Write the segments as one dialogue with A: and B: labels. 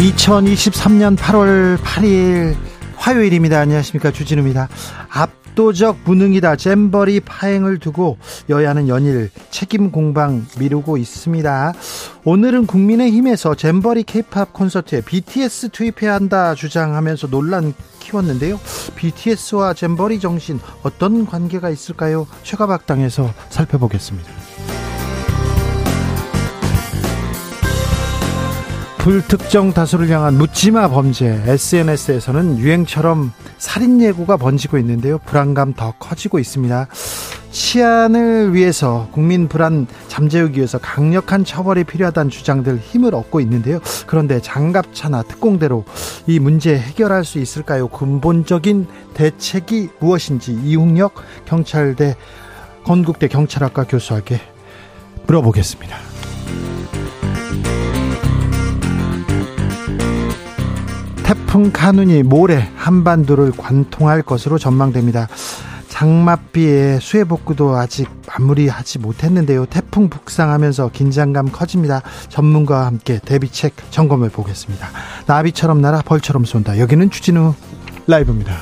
A: 2023년 8월 8일 화요일입니다. 안녕하십니까. 주진우입니다. 압도적 무능이다. 잼버리 파행을 두고 여야는 연일 책임 공방 미루고 있습니다. 오늘은 국민의힘에서 잼버리 케이팝 콘서트에 BTS 투입해야 한다 주장하면서 논란 키웠는데요. BTS와 잼버리 정신 어떤 관계가 있을까요? 최가박당에서 살펴보겠습니다. 불특정 다수를 향한 묻지마 범죄 SNS에서는 유행처럼 살인 예고가 번지고 있는데요. 불안감 더 커지고 있습니다. 치안을 위해서 국민 불안 잠재우기 위해서 강력한 처벌이 필요하다는 주장들 힘을 얻고 있는데요. 그런데 장갑차나 특공대로 이 문제 해결할 수 있을까요? 근본적인 대책이 무엇인지 이웅혁 경찰대 건국대 경찰학과 교수에게 물어보겠습니다. 태풍 카눈이 모레 한반도를 관통할 것으로 전망됩니다. 장맛비에 수해 복구도 아직 마무리하지 못했는데요. 태풍 북상하면서 긴장감 커집니다. 전문가와 함께 대비책 점검해 보겠습니다. 나비처럼 날아 벌처럼 쏜다. 여기는 추진우 라이브입니다.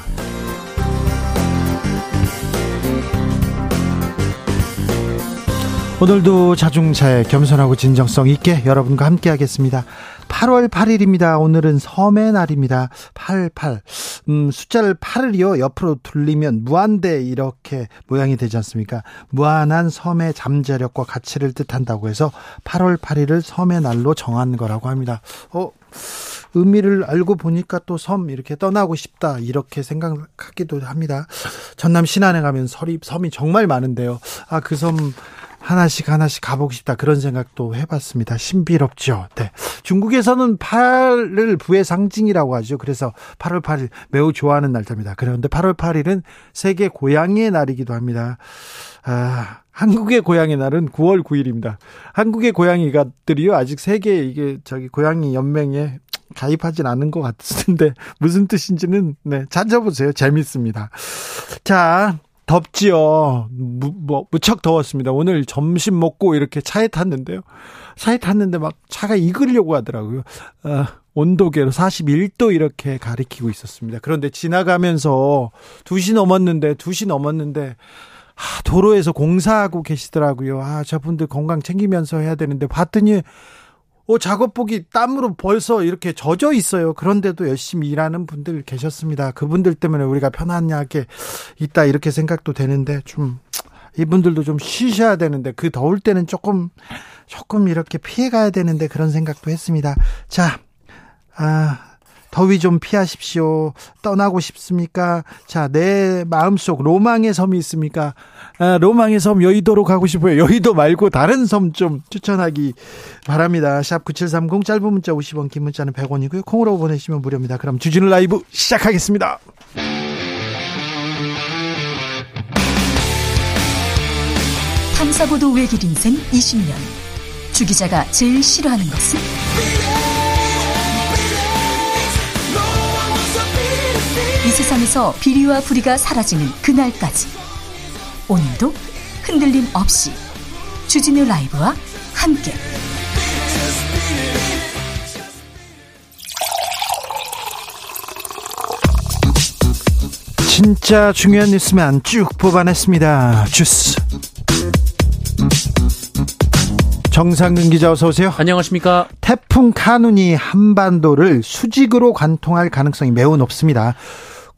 A: 오늘도 자중차에 겸손하고 진정성 있게 여러분과 함께 하겠습니다. 8월 8일입니다. 오늘은 섬의 날입니다. 88. 음, 숫자를 8을요, 옆으로 돌리면 무한대 이렇게 모양이 되지 않습니까? 무한한 섬의 잠재력과 가치를 뜻한다고 해서 8월 8일을 섬의 날로 정한 거라고 합니다. 어, 의미를 알고 보니까 또 섬 이렇게 떠나고 싶다 이렇게 생각하기도 합니다. 전남 신안에 가면 설이 섬이 정말 많은데요. 아 그 섬 하나씩 하나씩 가보고 싶다 그런 생각도 해봤습니다. 신비롭죠. 네. 중국에서는 8을 부의 상징이라고 하죠. 그래서 8월 8일 매우 좋아하는 날짜입니다. 그런데 8월 8일은 세계 고양이의 날이기도 합니다. 아, 한국의 고양이 날은 9월 9일입니다. 한국의 고양이가들이요 아직 세계 이게 저기 고양이 연맹에 가입하진 않은 것 같은데 무슨 뜻인지는 네 찾아보세요 재밌습니다. 자 덥지요. 무, 뭐, 무척 더웠습니다. 오늘 점심 먹고 이렇게 차에 탔는데요. 차에 탔는데 막 차가 익으려고 하더라고요. 어, 온도계로 41도 이렇게 가리키고 있었습니다. 그런데 지나가면서 2시 넘었는데, 2시 넘었는데, 아, 도로에서 공사하고 계시더라고요. 아, 저분들 건강 챙기면서 해야 되는데, 봤더니 어, 작업복이 땀으로 벌써 이렇게 젖어 있어요. 그런데도 열심히 일하는 분들 계셨습니다. 그분들 때문에 우리가 편안하게 있다 이렇게 생각도 되는데 좀 이분들도 좀 쉬셔야 되는데 그 더울 때는 조금 조금 이렇게 피해 가야 되는데 그런 생각도 했습니다. 자, 아, 더위 좀 피하십시오. 떠나고 싶습니까? 자, 내 마음속 로망의 섬이 있습니까? 아, 로망의 섬 여의도로 가고 싶어요. 여의도 말고 다른 섬 좀 추천하기 바랍니다. 샵 9730 짧은 문자 50원, 긴 문자는 100원이고요. 콩으로 보내시면 무료입니다. 그럼 주진우 라이브 시작하겠습니다.
B: 탐사보도 외길 인생 20년. 주 기자가 제일 싫어하는 것은? 세상에서 비리와 부리가 사라지는 그날까지 오늘도 흔들림 없이 주진우 라이브와 함께
A: 진짜 중요한 뉴스만 쭉 뽑아냈습니다. 주스. 정상근 기자 어서 오세요.
C: 안녕하십니까.
A: 태풍 카눈이 한반도를 수직으로 관통할 가능성이 매우 높습니다.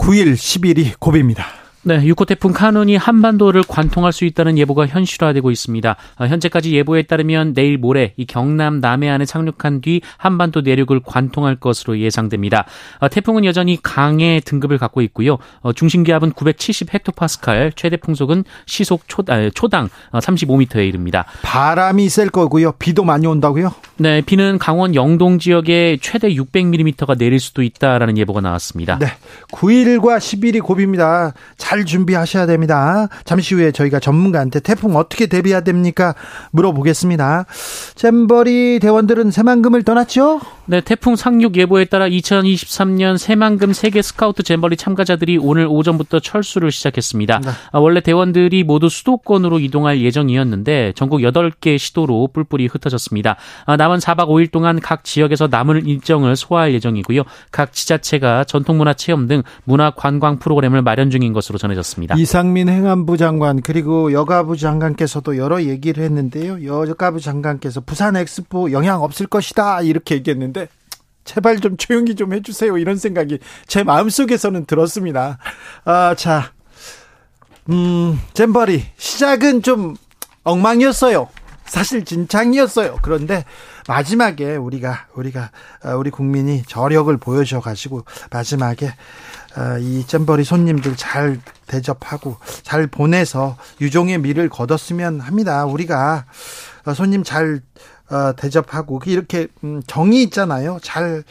A: 9일, 10일이 고비입니다.
C: 네, 6호 태풍 카눈이 한반도를 관통할 수 있다는 예보가 현실화되고 있습니다. 어, 현재까지 예보에 따르면 내일 모레 이 경남 남해안에 착륙한 뒤 한반도 내륙을 관통할 것으로 예상됩니다. 어, 태풍은 여전히 강의 등급을 갖고 있고요. 어, 중심 기압은 970 헥토파스칼, 최대 풍속은 시속 초, 아, 초당 35m에 이릅니다.
A: 바람이 셀 거고요. 비도 많이 온다고요?
C: 네, 비는 강원 영동 지역에 최대 600mm가 내릴 수도 있다라는 예보가 나왔습니다.
A: 네, 9일과 10일이 고비입니다. 잘 준비하셔야 됩니다. 잠시 후에 저희가 전문가한테 태풍 어떻게 대비해야 됩니까? 물어보겠습니다. 잼버리 대원들은 새만금을 떠났죠?
C: 네, 태풍 상륙 예보에 따라 2023년 새만금 세계 스카우트 잼버리 참가자들이 오늘 오전부터 철수를 시작했습니다. 네. 아, 원래 대원들이 모두 수도권으로 이동할 예정이었는데 전국 8개 시도로 뿔뿔이 흩어졌습니다. 아, 남은 4박 5일 동안 각 지역에서 남은 일정을 소화할 예정이고요. 각 지자체가 전통문화 체험 등 문화 관광 프로그램을 마련 중인 것으로 전해졌습니다.
A: 이상민 행안부 장관 그리고 여가부 장관께서도 여러 얘기를 했는데요. 여가부 장관께서 부산 엑스포 영향 없을 것이다 이렇게 얘기했는데 제발 좀 조용히 좀 해주세요 이런 생각이 제 마음속에서는 들었습니다. 아, 자, 음, 잼버리 시작은 좀 엉망이었어요. 사실 진창이었어요. 그런데 마지막에 우리가 우리가 아, 우리 국민이 저력을 보여줘 가지고 마지막에 아, 이 잼버리 손님들 잘 대접하고 잘 보내서 유종의 미를 거뒀으면 합니다. 우리가 어, 손님 잘 어, 대접하고 이렇게 음, 정이 있잖아요. 잘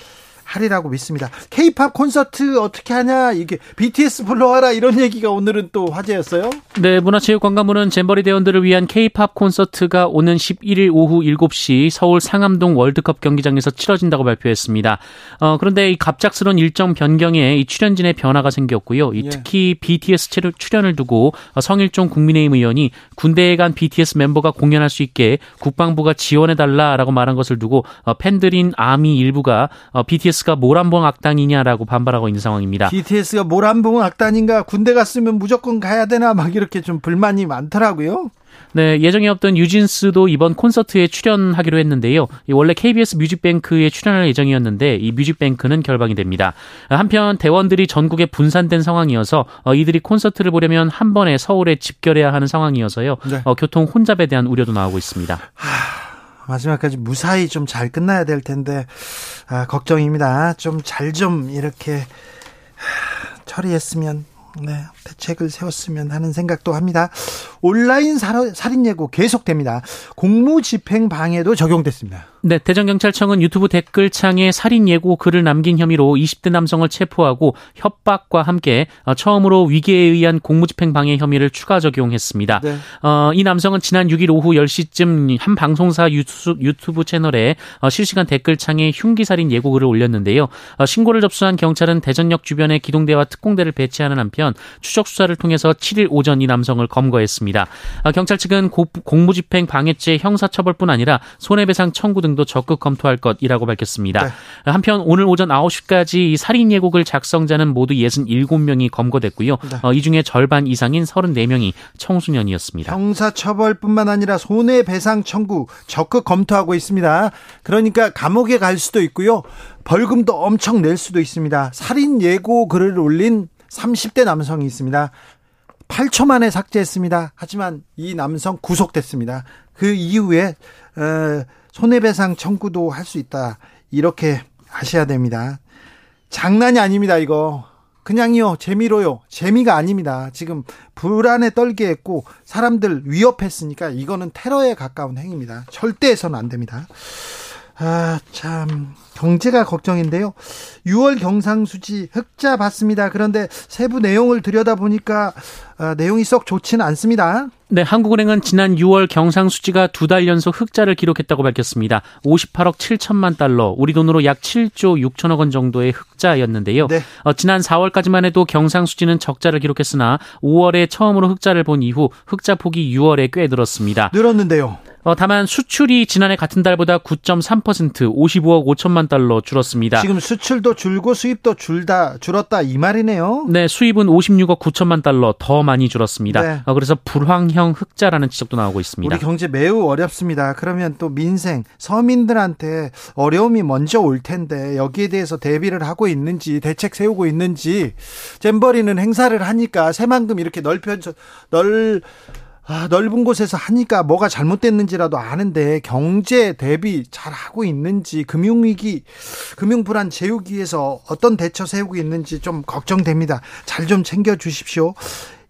A: 하리라고 믿습니다. 케이팝 콘서트 어떻게 하냐 이게 BTS 불러와라 이런 얘기가 오늘은 또 화제였어요.
C: 네, 문화체육관광부는 잼버리 대원들을 위한 케이팝 콘서트가 오는 11일 오후 7시 서울 상암동 월드컵 경기장에서 치러진다고 발표했습니다. 어, 그런데 이 갑작스러운 일정 변경에 이 출연진의 변화가 생겼고요. 이 예. 특히 BTS 출연을 두고 성일종 국민의힘 의원이 군대에 간 BTS 멤버가 공연할 수 있게 국방부가 지원해 달라라고 말한 것을 두고 어, 팬들인 아미 일부가 어, BTS BTS가 모란봉 악단이냐라고 반발하고 있는 상황입니다.
A: BTS가 모란봉 악단인가 군대 갔으면 무조건 가야 되나 막 이렇게 좀 불만이 많더라고요.
C: 네, 예정에 없던 유진스도 이번 콘서트에 출연하기로 했는데요. 원래 KBS 뮤직뱅크에 출연할 예정이었는데 이 뮤직뱅크는 결방이 됩니다. 한편 대원들이 전국에 분산된 상황이어서 어, 이들이 콘서트를 보려면 한 번에 서울에 집결해야 하는 상황이어서요. 네. 어, 교통 혼잡에 대한 우려도 나오고 있습니다.
A: 하... 마지막까지 무사히 좀 잘 끝나야 될 텐데 아, 걱정입니다. 좀 잘좀 좀 이렇게 처리했으면 네, 대책을 세웠으면 하는 생각도 합니다. 온라인 살인 예고 계속됩니다. 공무집행 방해도 적용됐습니다.
C: 네, 대전경찰청은 유튜브 댓글창에 살인 예고 글을 남긴 혐의로 20대 남성을 체포하고 협박과 함께 어, 처음으로 위계에 의한 공무집행 방해 혐의를 추가 적용했습니다. 네. 어, 이 남성은 지난 6일 오후 10시쯤 한 방송사 유튜브, 채널에 어, 실시간 댓글창에 흉기살인 예고 글을 올렸는데요. 어, 신고를 접수한 경찰은 대전역 주변에 기동대와 특공대를 배치하는 한편 추적 수사를 통해서 7일 오전 이 남성을 검거했습니다. 어, 경찰 측은 고, 공무집행 방해죄 형사처벌뿐 아니라 손해배상 청구 등 등도 적극 검토할 것이라고 밝혔습니다. 네. 한편 오늘 오전 9시까지 살인 예고글 작성자는 모두 67명이 검거됐고요. 네. 어, 이 중에 절반 이상인 34명이 청소년이었습니다.
A: 형사처벌뿐만 아니라 손해배상 청구 적극 검토하고 있습니다. 그러니까 감옥에 갈 수도 있고요. 벌금도 엄청 낼 수도 있습니다. 살인 예고 글을 올린 30대 남성이 있습니다. 8초 만에 삭제했습니다. 하지만 이 남성 구속됐습니다. 그 이후에 어, 손해배상 청구도 할 수 있다. 이렇게 하셔야 됩니다. 장난이 아닙니다, 이거. 그냥요, 재미로요. 재미가 아닙니다. 지금 불안에 떨게 했고, 사람들 위협했으니까 이거는 테러에 가까운 행위입니다. 절대 해서는 안 됩니다. 아, 참. 경제가 걱정인데요. 6월 경상수지 흑자 봤습니다. 그런데 세부 내용을 들여다보니까 아, 내용이 썩 좋지는 않습니다.
C: 네, 한국은행은 지난 6월 경상수지가 두 달 연속 흑자를 기록했다고 밝혔습니다. 58억 7천만 달러, 우리 돈으로 약 7조 6천억 원 정도의 흑자였는데요. 네. 어, 지난 4월까지만 해도 경상수지는 적자를 기록했으나 5월에 처음으로 흑자를 본 이후 흑자 폭이 6월에 꽤 늘었습니다.
A: 늘었는데요.
C: 어, 다만 수출이 지난해 같은 달보다 9.3% 55억 5천만 달러 줄었습니다.
A: 지금 수출도 줄고 수입도 줄다 줄었다 이 말이네요.
C: 네, 수입은 56억 9천만 달러 더 많이 줄었습니다. 네. 어, 그래서 불황 양형 흑자라는 지적도 나오고 있습니다.
A: 우리 경제 매우 어렵습니다. 그러면 또 민생, 서민들한테 어려움이 먼저 올 텐데 여기에 대해서 대비를 하고 있는지 대책 세우고 있는지 잼버리는 행사를 하니까 새만금 이렇게 넓혀져 넓 아, 넓은 곳에서 하니까 뭐가 잘못됐는지라도 아는데 경제 대비 잘 하고 있는지 금융위기 금융불안 재우기 위해서 어떤 대처 세우고 있는지 좀 걱정됩니다. 잘 좀 챙겨 주십시오.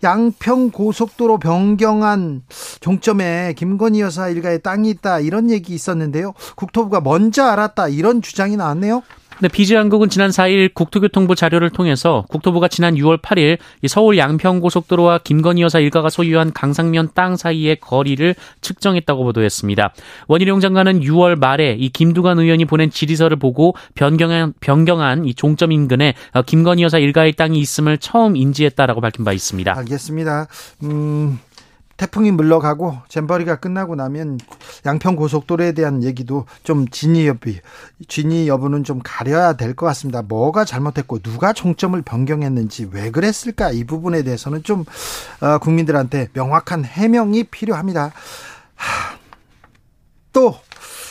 A: 양평 고속도로 변경안 종점에 김건희 여사 일가에 땅이 있다 이런 얘기 있었는데요. 국토부가 먼저 알았다 이런 주장이 나왔네요.
C: 네, 비즈한국은 지난 4일 국토교통부 자료를 통해서 국토부가 지난 6월 8일 서울 양평고속도로와 김건희 여사 일가가 소유한 강상면 땅 사이의 거리를 측정했다고 보도했습니다. 원희룡 장관은 6월 말에 이 김두관 의원이 보낸 질의서를 보고 변경한 변경한 이 종점 인근에 김건희 여사 일가의 땅이 있음을 처음 인지했다라고 밝힌 바 있습니다.
A: 알겠습니다. 음, 태풍이 물러가고 잼버리가 끝나고 나면 양평 고속도로에 대한 얘기도 좀 진위 여부, 진위 여부는 좀 가려야 될 것 같습니다. 뭐가 잘못했고 누가 종점을 변경했는지 왜 그랬을까 이 부분에 대해서는 좀 어, 국민들한테 명확한 해명이 필요합니다. 하, 또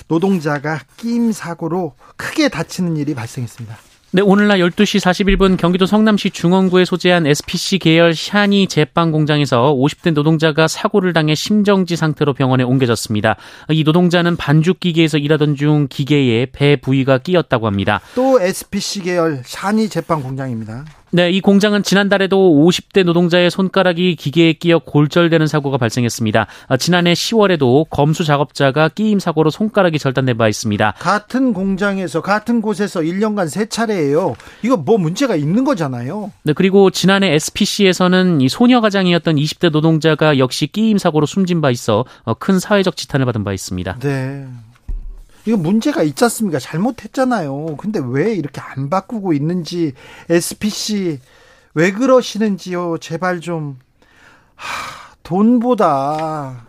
A: 노동자가 끼임 사고로 크게 다치는 일이 발생했습니다.
C: 네, 오늘날 12시 41분 경기도 성남시 중원구에 소재한 SPC 계열 샤니 제빵 공장에서 50대 노동자가 사고를 당해 심정지 상태로 병원에 옮겨졌습니다. 이 노동자는 반죽 기계에서 일하던 중 기계에 배 부위가 끼었다고 합니다.
A: 또 SPC 계열 샤니 제빵 공장입니다.
C: 네, 이 공장은 지난달에도 50대 노동자의 손가락이 기계에 끼어 골절되는 사고가 발생했습니다. 아, 지난해 10월에도 검수 작업자가 끼임 사고로 손가락이 절단된 바 있습니다.
A: 같은 공장에서 같은 곳에서 1년간 세 차례예요. 이거 뭐 문제가 있는 거잖아요.
C: 네, 그리고 지난해 SPC에서는 이 소녀 가장이었던 20대 노동자가 역시 끼임 사고로 숨진 바 있어 어, 큰 사회적 지탄을 받은 바 있습니다.
A: 네. 이거 문제가 있지 않습니까? 잘못했잖아요. 근데 왜 이렇게 안 바꾸고 있는지 SPC 왜 그러시는지요? 제발 좀 하, 돈보다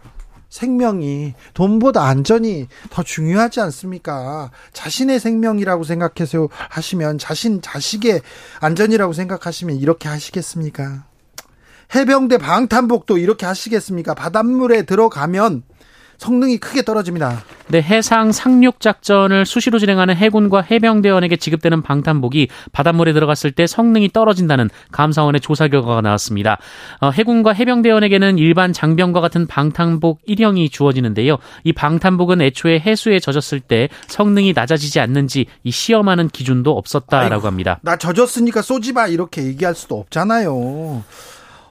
A: 생명이 돈보다 안전이 더 중요하지 않습니까? 자신의 생명이라고 생각해서 하시면 자신 자식의 안전이라고 생각하시면 이렇게 하시겠습니까? 해병대 방탄복도 이렇게 하시겠습니까? 바닷물에 들어가면 성능이 크게 떨어집니다.
C: 네, 해상 상륙 작전을 수시로 진행하는 해군과 해병대원에게 지급되는 방탄복이 바닷물에 들어갔을 때 성능이 떨어진다는 감사원의 조사 결과가 나왔습니다. 어, 해군과 해병대원에게는 일반 장병과 같은 방탄복 1형이 주어지는데요. 이 방탄복은 애초에 해수에 젖었을 때 성능이 낮아지지 않는지 이 시험하는 기준도 없었다라고 아이고, 합니다.
A: 나 젖었으니까 쏘지 마 이렇게 얘기할 수도 없잖아요.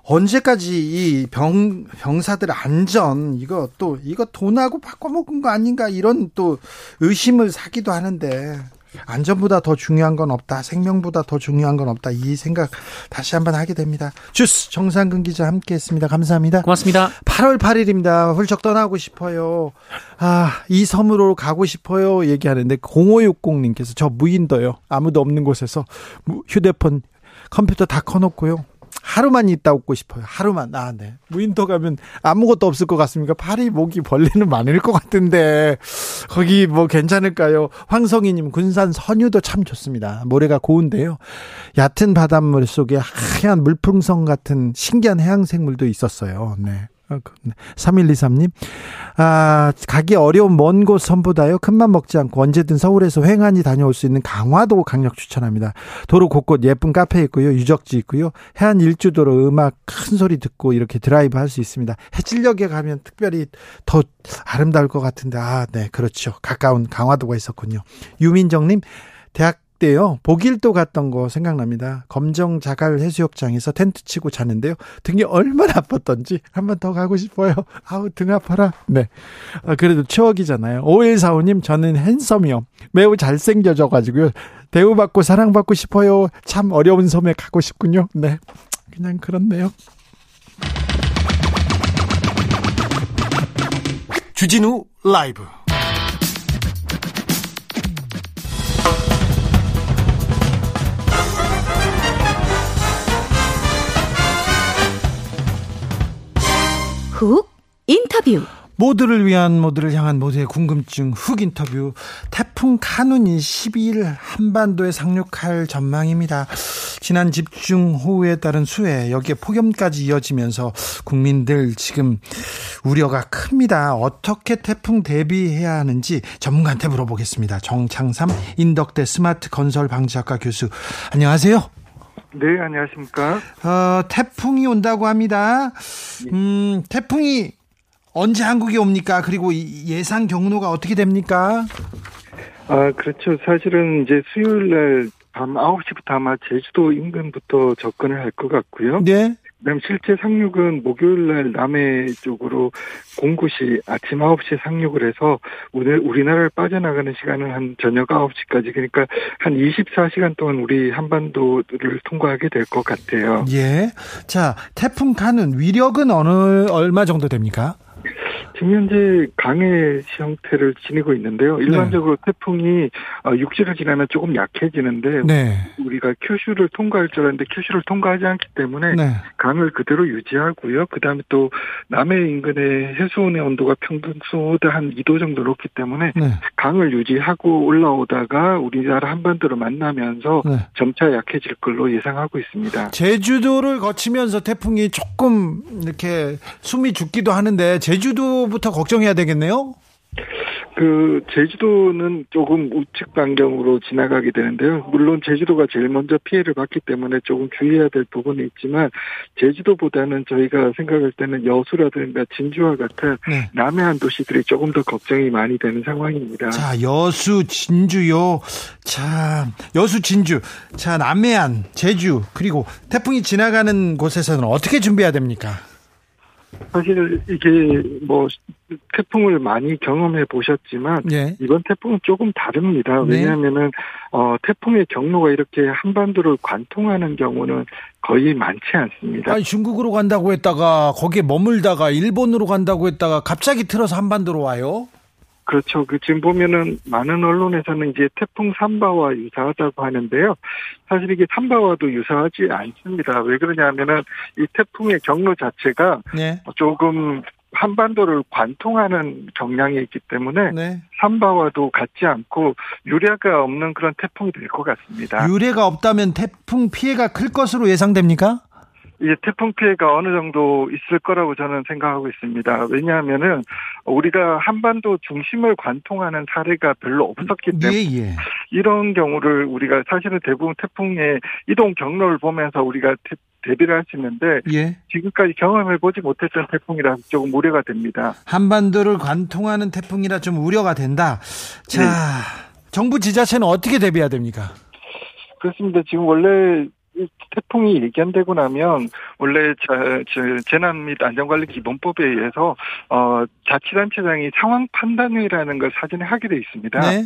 A: 언제까지 이 병, 병사들 안전, 이거 또, 이거 돈하고 바꿔먹은 거 아닌가, 이런 또 의심을 사기도 하는데, 안전보다 더 중요한 건 없다. 생명보다 더 중요한 건 없다. 이 생각 다시 한번 하게 됩니다. 주스 정상근 기자 함께 했습니다. 감사합니다.
C: 고맙습니다.
A: 8월 8일입니다. 훌쩍 떠나고 싶어요. 아, 이 섬으로 가고 싶어요. 얘기하는데 0560님께서 저 무인도요. 아무도 없는 곳에서 휴대폰 컴퓨터 다 커놓고요. 하루만 있다 오고 싶어요. 하루만. 아, 네. 무인도 가면 아무것도 없을 것 같습니까? 파리, 모기, 벌레는 많을 것 같은데, 거기 뭐 괜찮을까요? 황성희님, 군산 선유도 참 좋습니다. 모래가 고운데요. 얕은 바닷물 속에 하얀 물풍선 같은 신기한 해양생물도 있었어요. 네. 3123님, 아, 가기 어려운 먼 곳 섬보다요, 큰맘 먹지 않고 언제든 서울에서 횡하니 다녀올 수 있는 강화도 강력 추천합니다. 도로 곳곳 예쁜 카페 있고요, 유적지 있고요, 해안 일주도로 음악 큰 소리 듣고 이렇게 드라이브 할 수 있습니다. 해질녘에 가면 특별히 더 아름다울 것 같은데, 아, 네, 그렇죠. 가까운 강화도가 있었군요. 유민정님, 대학 때요 보길도 갔던 거 생각납니다. 검정 자갈 해수욕장에서 텐트 치고 자는데요. 등이 얼마나 아팠던지 한 번 더 가고 싶어요. 아우 등 아파라. 네. 아, 그래도 추억이잖아요. 5145님 저는 핸섬이요. 매우 잘생겨져 가지고요. 대우받고 사랑받고 싶어요. 참 어려운 섬에 가고 싶군요. 네. 그냥 그렇네요. 주진우 라이브
B: 훅 인터뷰
A: 모두를 위한 모두를 향한 모두의 궁금증 흑 인터뷰 태풍 카눈이 12일 한반도에 상륙할 전망입니다. 지난 집중호우에 따른 수해 여기에 폭염까지 이어지면서 국민들 지금 우려가 큽니다. 어떻게 태풍 대비해야 하는지 전문가한테 물어보겠습니다. 정창삼 인덕대 스마트 건설 방지학과 교수 안녕하세요.
D: 네, 안녕하십니까.
A: 어, 태풍이 온다고 합니다. 음, 태풍이 언제 한국에 옵니까? 그리고 예상 경로가 어떻게 됩니까?
D: 아, 그렇죠. 사실은 이제 수요일 날 밤 9시부터 아마 제주도 인근부터 접근을 할 것 같고요.
A: 네.
D: 그다음 실제 상륙은 목요일 날 남해 쪽으로 공구시 아침 9시에 상륙을 해서 오늘 우리나라를 빠져나가는 시간은 한 저녁 9시까지 그러니까 한 24시간 동안 우리 한반도를 통과하게 될 것 같아요.
A: 예. 자, 태풍 가는 위력은 어느 얼마 정도 됩니까?
D: 지금 현재 강의 형태를 지니고 있는데요. 일반적으로 네. 태풍이 어, 육지를 지나면 조금 약해지는데 네. 우리가 큐슈를 통과할 줄 알았는데 큐슈를 통과하지 않기 때문에 네. 강을 그대로 유지하고요. 그다음에 또 남해 인근의 해수온의 온도가 평균 수보다 한 2도 정도 높기 때문에 네. 강을 유지하고 올라오다가 우리나라 한반도를 만나면서 네. 점차 약해질 걸로 예상하고 있습니다.
A: 제주도를 거치면서 태풍이 조금 이렇게 숨이 죽기도 하는데 제주도 부터 걱정해야 되겠네요.
D: 그 제주도는 조금 우측 반경으로 지나가게 되는데요. 물론 제주도가 제일 먼저 피해를 받기 때문에 조금 주의해야 될 부분이 있지만 제주도보다는 저희가 생각할 때는 여수라든가 진주와 같은 네. 남해안 도시들이 조금 더 걱정이 많이 되는 상황입니다.
A: 자, 여수, 진주요. 자, 여수, 진주. 자, 남해안, 제주 그리고 태풍이 지나가는 곳에서는 어떻게 준비해야 됩니까?
D: 사실 이게 뭐 태풍을 많이 경험해 보셨지만 네. 이번 태풍은 조금 다릅니다. 네. 왜냐하면은 어 태풍의 경로가 이렇게 한반도를 관통하는 경우는 거의 많지 않습니다.
A: 아니 중국으로 간다고 했다가 거기에 머물다가 일본으로 간다고 했다가 갑자기 틀어서 한반도로 와요?
D: 그렇죠. 그 지금 보면은 많은 언론에서는 이제 태풍 삼바와 유사하다고 하는데요. 사실 이게 삼바와도 유사하지 않습니다. 왜 그러냐면은 이 태풍의 경로 자체가 네. 조금 한반도를 관통하는 경향이 있기 때문에 네. 삼바와도 같지 않고 유례가 없는 그런 태풍이 될 것 같습니다.
A: 유례가 없다면 태풍 피해가 클 것으로 예상됩니까?
D: 이 태풍 피해가 어느 정도 있을 거라고 저는 생각하고 있습니다. 왜냐하면은 우리가 한반도 중심을 관통하는 사례가 별로 없었기 때문에 예, 예. 이런 경우를 우리가 사실은 대부분 태풍의 이동 경로를 보면서 우리가 태, 대비를 할 수 있는데 예. 지금까지 경험해 보지 못했던 태풍이라 조금 우려가 됩니다.
A: 한반도를 관통하는 태풍이라 좀 우려가 된다. 자, 네. 정부 지자체는 어떻게 대비해야 됩니까?
D: 그렇습니다. 지금 원래 태풍이 예견되고 나면 원래 자, 재난 및 안전관리 기본법에 의해서 어 자치단체장이 상황 판단회라는 걸 사전에 하게 돼 있습니다. 네.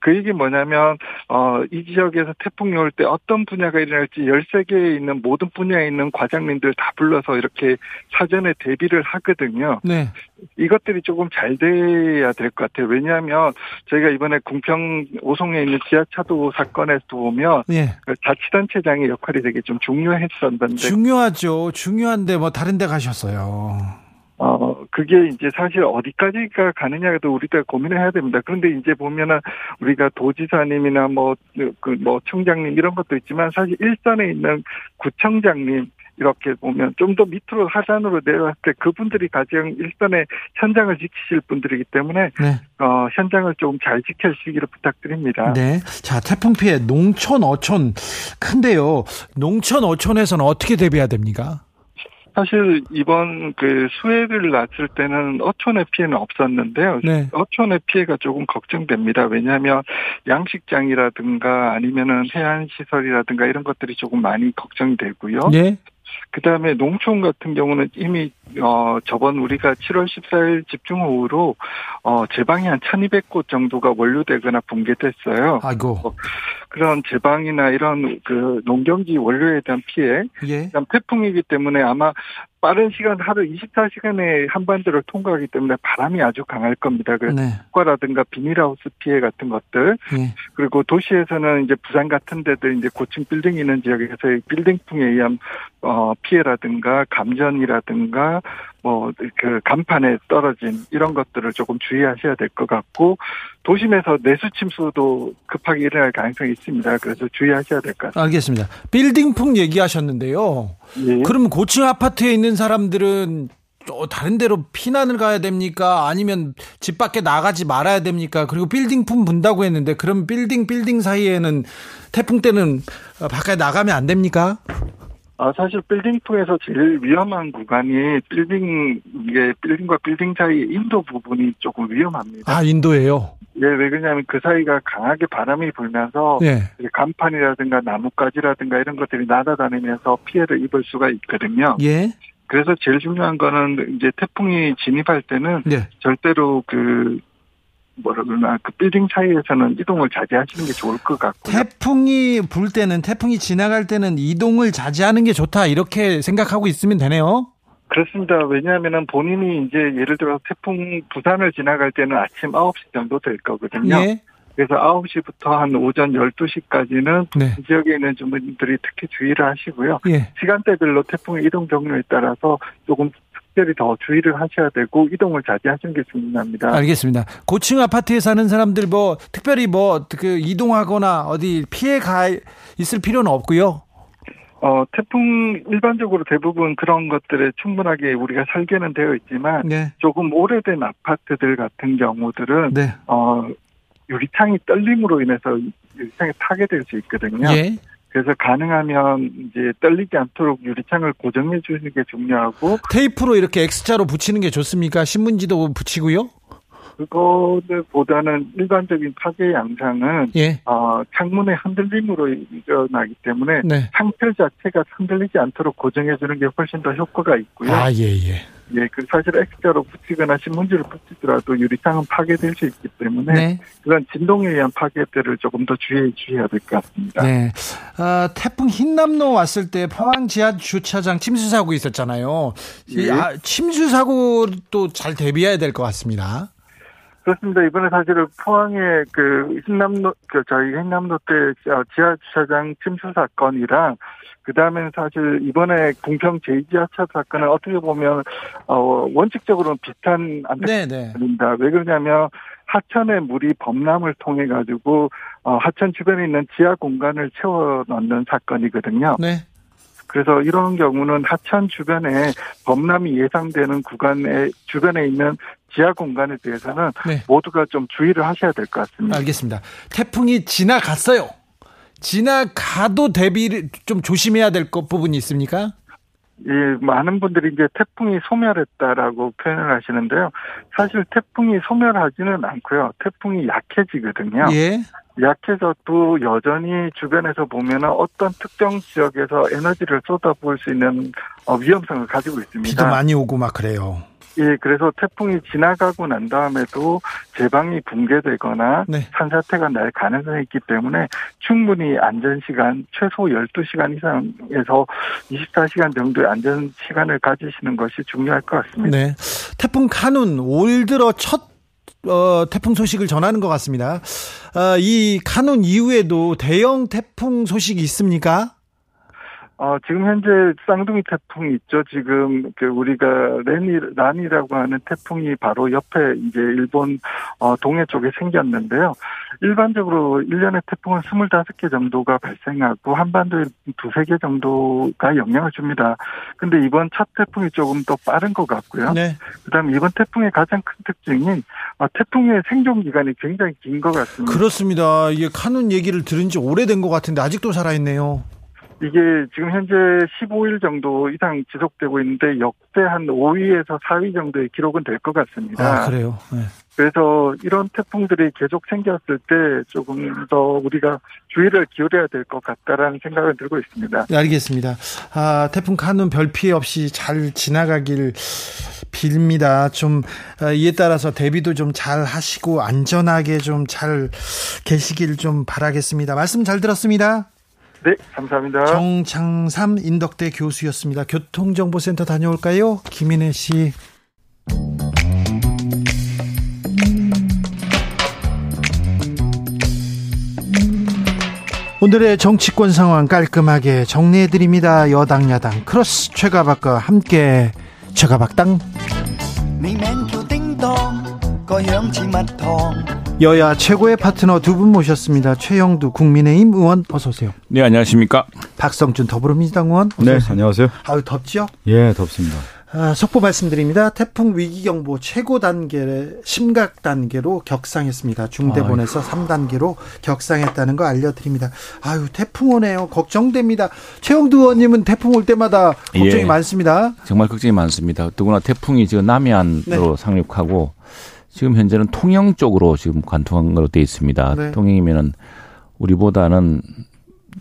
D: 그 얘기 뭐냐면 어 이 지역에서 태풍이 올 때 어떤 분야가 일어날지 13개에 있는 모든 분야에 있는 과장님들 다 불러서 이렇게 사전에 대비를 하거든요. 네. 이것들이 조금 잘 돼야 될 것 같아요. 왜냐하면 저희가 이번에 궁평 오송에 있는 지하차도 사건에서 보면 네. 자치단체장의 역할이 되게 좀 중요했었는데
A: 중요하죠. 중요한데 뭐 다른 데 가셨어요.
D: 어, 그게 이제 사실 어디까지가 가느냐도 우리가 고민을 해야 됩니다. 그런데 이제 보면은 우리가 도지사님이나 뭐, 그, 뭐, 청장님 이런 것도 있지만 사실 일선에 있는 구청장님, 이렇게 보면 좀 더 밑으로 하산으로 내려왔을 때 그분들이 가장 일선에 현장을 지키실 분들이기 때문에 네. 어, 현장을 좀 잘 지켜주시기를 부탁드립니다.
A: 네. 자, 태풍 피해 농촌 어촌 큰데요. 농촌 어촌에서는 어떻게 대비해야 됩니까?
D: 사실 이번 그 수해를 났을 때는 어촌의 피해는 없었는데요. 네. 어촌의 피해가 조금 걱정됩니다. 왜냐하면 양식장이라든가 아니면은 해안 시설이라든가 이런 것들이 조금 많이 걱정되고요. 네. 그다음에 농촌 같은 경우는 이미 어 저번 우리가 7월 14일 집중호우로 어 제방이 한 1,200곳 정도가 원료되거나 붕괴됐어요.
A: 아이고.
D: 어, 그런 제방이나 이런 그 농경지 원료에 대한 피해, 예. 그다음 태풍이기 때문에 아마 빠른 시간 하루 24시간에 한반도를 통과하기 때문에 바람이 아주 강할 겁니다. 그래서 네. 국가라든가 비닐하우스 피해 같은 것들 네. 그리고 도시에서는 이제 부산 같은 데들 이제 고층 빌딩 있는 지역에서 빌딩풍에 의한 어 피해라든가 감전이라든가 뭐 그 간판에 떨어진 이런 것들을 조금 주의하셔야 될 것 같고 도심에서 내수 침수도 급하게 일어날 가능성이 있습니다. 그래서 주의하셔야 될 것 같습니다.
A: 알겠습니다. 빌딩풍 얘기하셨는데요. 예. 그러면 고층 아파트에 있는 사람들은 다른 데로 피난을 가야 됩니까? 아니면 집 밖에 나가지 말아야 됩니까? 그리고 빌딩품 분다고 했는데 그럼 빌딩 빌딩 사이에는 태풍 때는 바깥에 나가면 안 됩니까?
D: 아, 사실 빌딩풍에서 제일 위험한 구간이 빌딩, 이게 빌딩과 빌딩 사이 인도 부분이 조금 위험합니다.
A: 아, 인도예요?
D: 예, 왜 그러냐면 그 사이가 강하게 바람이 불면서 예. 간판이라든가 나뭇가지라든가 이런 것들이 날아다니면서 피해를 입을 수가 있거든요. 예. 그래서 제일 중요한 거는 이제 태풍이 진입할 때는 네. 절대로 그 뭐라 그러나 그 빌딩 사이에서는 이동을 자제하시는 게 좋을 것 같고요.
A: 태풍이 불 때는 태풍이 지나갈 때는 이동을 자제하는 게 좋다 이렇게 생각하고 있으면 되네요.
D: 그렇습니다. 왜냐하면 본인이 이제 예를 들어 태풍 부산을 지나갈 때는 아침 9시 정도 될 거거든요. 예. 그래서 9시부터 한 오전 12시까지는 네. 지역에 있는 주민들이 특히 주의를 하시고요. 예. 시간대별로 태풍의 이동 경로에 따라서 조금 특별히 더 주의를 하셔야 되고 이동을 자제하시는 게 중요합니다.
A: 알겠습니다. 고층 아파트에 사는 사람들 뭐 특별히 뭐 그 이동하거나 어디 피해 가 있을 필요는 없고요.
D: 어, 태풍 일반적으로 대부분 그런 것들에 충분하게 우리가 설계는 되어 있지만 네. 조금 오래된 아파트들 같은 경우들은 네. 어, 유리창이 떨림으로 인해서 유리창이 타게될 수 있거든요. 예. 그래서 가능하면 이제 떨리지 않도록 유리창을 고정해 주는 게 중요하고
A: 테이프로 이렇게 X자로 붙이는 게 좋습니까? 신문지도 붙이고요?
D: 그거보다는 일반적인 파괴 양상은 예. 어, 창문의 흔들림으로 일어나기 때문에 네. 창틀 자체가 흔들리지 않도록 고정해 주는 게 훨씬 더 효과가 있고요.
A: 아, 예, 예.
D: 예, 그 사실 X자로 붙이거나 신문지를 붙이더라도 유리창은 파괴될 수 있기 때문에 네. 그런 진동에 의한 파괴들을 조금 더 주의해 주셔야 될 것 같습니다.
A: 네. 어, 태풍 흰남노 왔을 때 포항 지하 주차장 침수 사고 있었잖아요. 예. 아, 침수 사고도 잘 대비해야 될 것 같습니다.
D: 그렇습니다. 이번에 사실은 포항의 그 흰남로, 그 저희 흰남로 때 지하 주차장 침수 사건이랑 그 다음에는 사실 이번에 궁평 제2지하철 사건은 어떻게 보면 어 원칙적으로는 비슷한 안타입니다. 왜 그러냐면 하천의 물이 범람을 통해 가지고 어 하천 주변에 있는 지하 공간을 채워 넣는 사건이거든요. 네. 그래서 이런 경우는 하천 주변에 범람이 예상되는 구간에 주변에 있는 지하 공간에 대해서는 네. 모두가 좀 주의를 하셔야 될 것 같습니다.
A: 알겠습니다. 태풍이 지나갔어요. 지나가도 대비를 좀 조심해야 될 것 부분이 있습니까?
D: 예, 많은 분들이 이제 태풍이 소멸했다라고 표현을 하시는데요. 사실 태풍이 소멸하지는 않고요. 태풍이 약해지거든요. 예. 약해서 또 여전히 주변에서 보면은 어떤 특정 지역에서 에너지를 쏟아부을 수 있는 어, 위험성을 가지고 있습니다.
A: 비도 많이 오고 막 그래요.
D: 예, 그래서 태풍이 지나가고 난 다음에도 제방이 붕괴되거나 네. 산사태가 날 가능성이 있기 때문에 충분히 안전시간 최소 12시간 이상에서 24시간 정도의 안전시간을 가지시는 것이 중요할 것 같습니다. 네.
A: 태풍 카눈 올 들어 첫 어, 태풍 소식을 전하는 것 같습니다. 어, 이 카눈 이후에도 대형 태풍 소식이 있습니까?
D: 어, 지금 현재 쌍둥이 태풍이 있죠. 지금 그 우리가 레니 란이라고 하는 태풍이 바로 옆에 이제 일본 어, 동해 쪽에 생겼는데요. 일반적으로 1년에 태풍은 25개 정도가 발생하고 한반도에 두세 개 정도가 영향을 줍니다. 근데 이번 첫 태풍이 조금 더 빠른 것 같고요. 네. 그다음에 이번 태풍의 가장 큰 특징이 어, 태풍의 생존 기간이 굉장히 긴 것 같습니다.
A: 그렇습니다. 이게 카눈 얘기를 들은 지 오래된 것 같은데 아직도 살아있네요.
D: 이게 지금 현재 15일 정도 이상 지속되고 있는데 역대 한 5위에서 4위 정도의 기록은 될 것 같습니다.
A: 아, 그래요? 네.
D: 그래서 이런 태풍들이 계속 생겼을 때 조금 더 우리가 주의를 기울여야 될 것 같다라는 생각을 들고 있습니다.
A: 네, 알겠습니다. 아, 태풍 카눈 별 피해 없이 잘 지나가길 빕니다. 좀 아, 이에 따라서 대비도 좀 잘 하시고 안전하게 좀 잘 계시길 좀 바라겠습니다. 말씀 잘 들었습니다.
D: 네, 감사합니다.
A: 정창삼 인덕대 교수였습니다. 교통정보센터 다녀올까요? 김인혜 씨. 오늘의 정치권 상황 깔끔하게 정리해드립니다. 여당, 야당, 크로스 최가박과 함께 최가박당 여야 최고의 파트너 두 분 모셨습니다. 최영두 국민의힘 의원 어서 오세요.
E: 네 안녕하십니까.
A: 박성준 더불어민주당 의원
E: 어서 네 오세요. 안녕하세요.
A: 아유 덥지요?
E: 예 덥습니다.
A: 아, 속보 말씀드립니다. 태풍 위기 경보 최고 단계 심각 단계로 격상했습니다. 중대본에서 아유. 3단계로 격상했다는 거 알려드립니다. 아유 태풍 오네요. 걱정됩니다. 최영두 의원님은 태풍 올 때마다 걱정이 예, 많습니다.
E: 정말 걱정이 많습니다. 더구나 태풍이 지금 남해안으로 네. 상륙하고 지금 현재는 통영 쪽으로 지금 관통한 걸로 돼 있습니다. 네. 통영이면은 우리보다는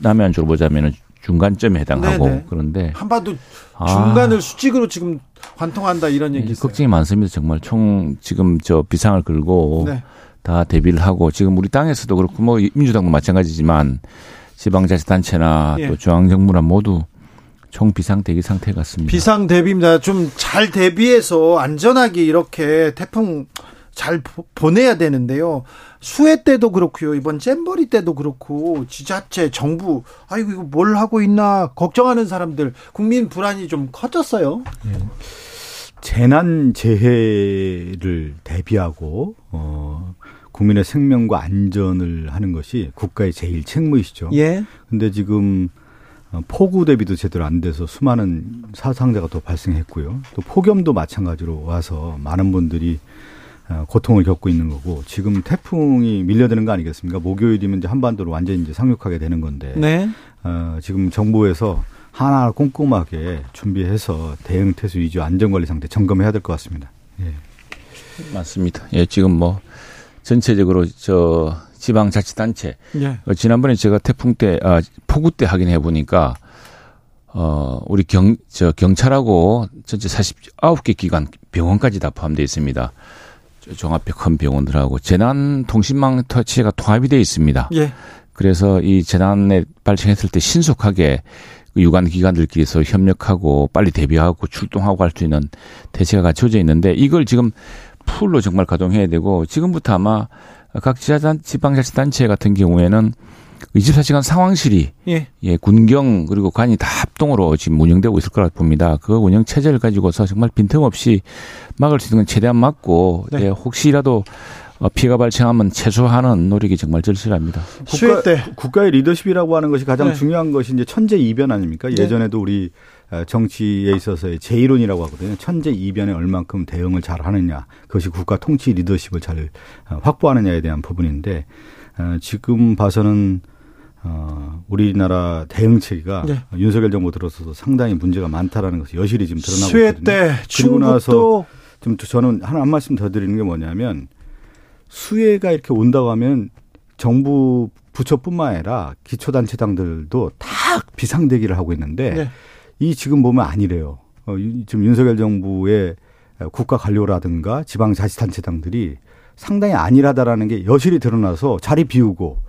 E: 남해 안 쪽으로 보자면은 중간점에 해당하고 네네. 그런데
A: 한반도 아. 중간을 아. 수직으로 지금 관통한다 이런 얘기 있어요.
E: 걱정이 많습니다. 정말 총 지금 저 비상을 걸고 네. 다 대비를 하고 지금 우리 땅에서도 그렇고 뭐 민주당도 마찬가지지만 지방자치단체나 예. 또 중앙정부나 모두 총 비상 대기 상태 같습니다.
A: 비상 대비입니다. 좀 잘 대비해서 안전하게 이렇게 태풍 잘 보내야 되는데요. 수해 때도 그렇고요. 이번 잼버리 때도 그렇고 지자체, 정부 아이고 이거 뭘 하고 있나 걱정하는 사람들 국민 불안이 좀 커졌어요. 네.
F: 재난 재해를 대비하고 어 국민의 생명과 안전을 하는 것이 국가의 제일 책무이시죠. 예. 근데 지금 어, 폭우 대비도 제대로 안 돼서 수많은 사상자가 또 발생했고요. 또 폭염도 마찬가지로 와서 많은 분들이 어, 고통을 겪고 있는 거고 지금 태풍이 밀려드는 거 아니겠습니까? 목요일이면 이제 한반도로 완전히 이제 상륙하게 되는 건데 네. 어, 지금 정부에서 하나 꼼꼼하게 준비해서 대응 태세 위주 안전관리 상태 점검해야 될 것 같습니다. 예.
E: 맞습니다. 예, 지금 뭐 전체적으로 저 지방자치단체 예. 어, 지난번에 제가 태풍 때 아, 폭우 때 확인해 보니까 어, 우리 경, 저 경찰하고 전체 49개 기관 병원까지 다 포함되어 있습니다. 종합 큰 병원들하고 재난 통신망 터치가 통합이 되어 있습니다. 예. 그래서 이 재난에 발생했을 때 신속하게 그 유관 기관들끼리서 협력하고 빨리 대비하고 출동하고 할 수 있는 대체가 갖춰져 있는데 이걸 지금 풀로 정말 가동해야 되고 지금부터 아마 각 지방자치단체 같은 경우에는 24시간 상황실이 예. 예. 군경 그리고 관이 다 합동으로 지금 운영되고 있을 거라 봅니다. 그 운영 체제를 가지고서 정말 빈틈없이 막을 수 있는 건 최대한 막고 네. 예, 혹시라도 어, 피해가 발생하면 최소화하는 노력이 정말 절실합니다.
F: 국가, 때 국가의 리더십이라고 하는 것이 가장 네. 중요한 것이 이제 천재 이변 아닙니까? 네. 예전에도 우리 어, 정치에 있어서의 제1론이라고 하거든요. 천재 이변에 얼만큼 대응을 잘 하느냐. 그것이 국가 통치 리더십을 잘 어, 확보하느냐에 대한 부분인데 지금 봐서는 어, 우리나라 대응 체계가 네. 윤석열 정부 들어서도 상당히 문제가 많다라는 것이 여실히 지금 드러나고
A: 수해 있거든요. 때 그리고 나서
F: 좀 저는 하나 한 말씀 더 드리는 게 뭐냐면 수해가 이렇게 온다고 하면 정부 부처뿐만 아니라 기초단체장들도 다 비상대기를 하고 있는데 네. 이 지금 보면 아니래요. 어, 지금 윤석열 정부의 국가 관료라든가 지방자치단체장들이 상당히 안일하다라는 게 여실히 드러나서 자리 비우고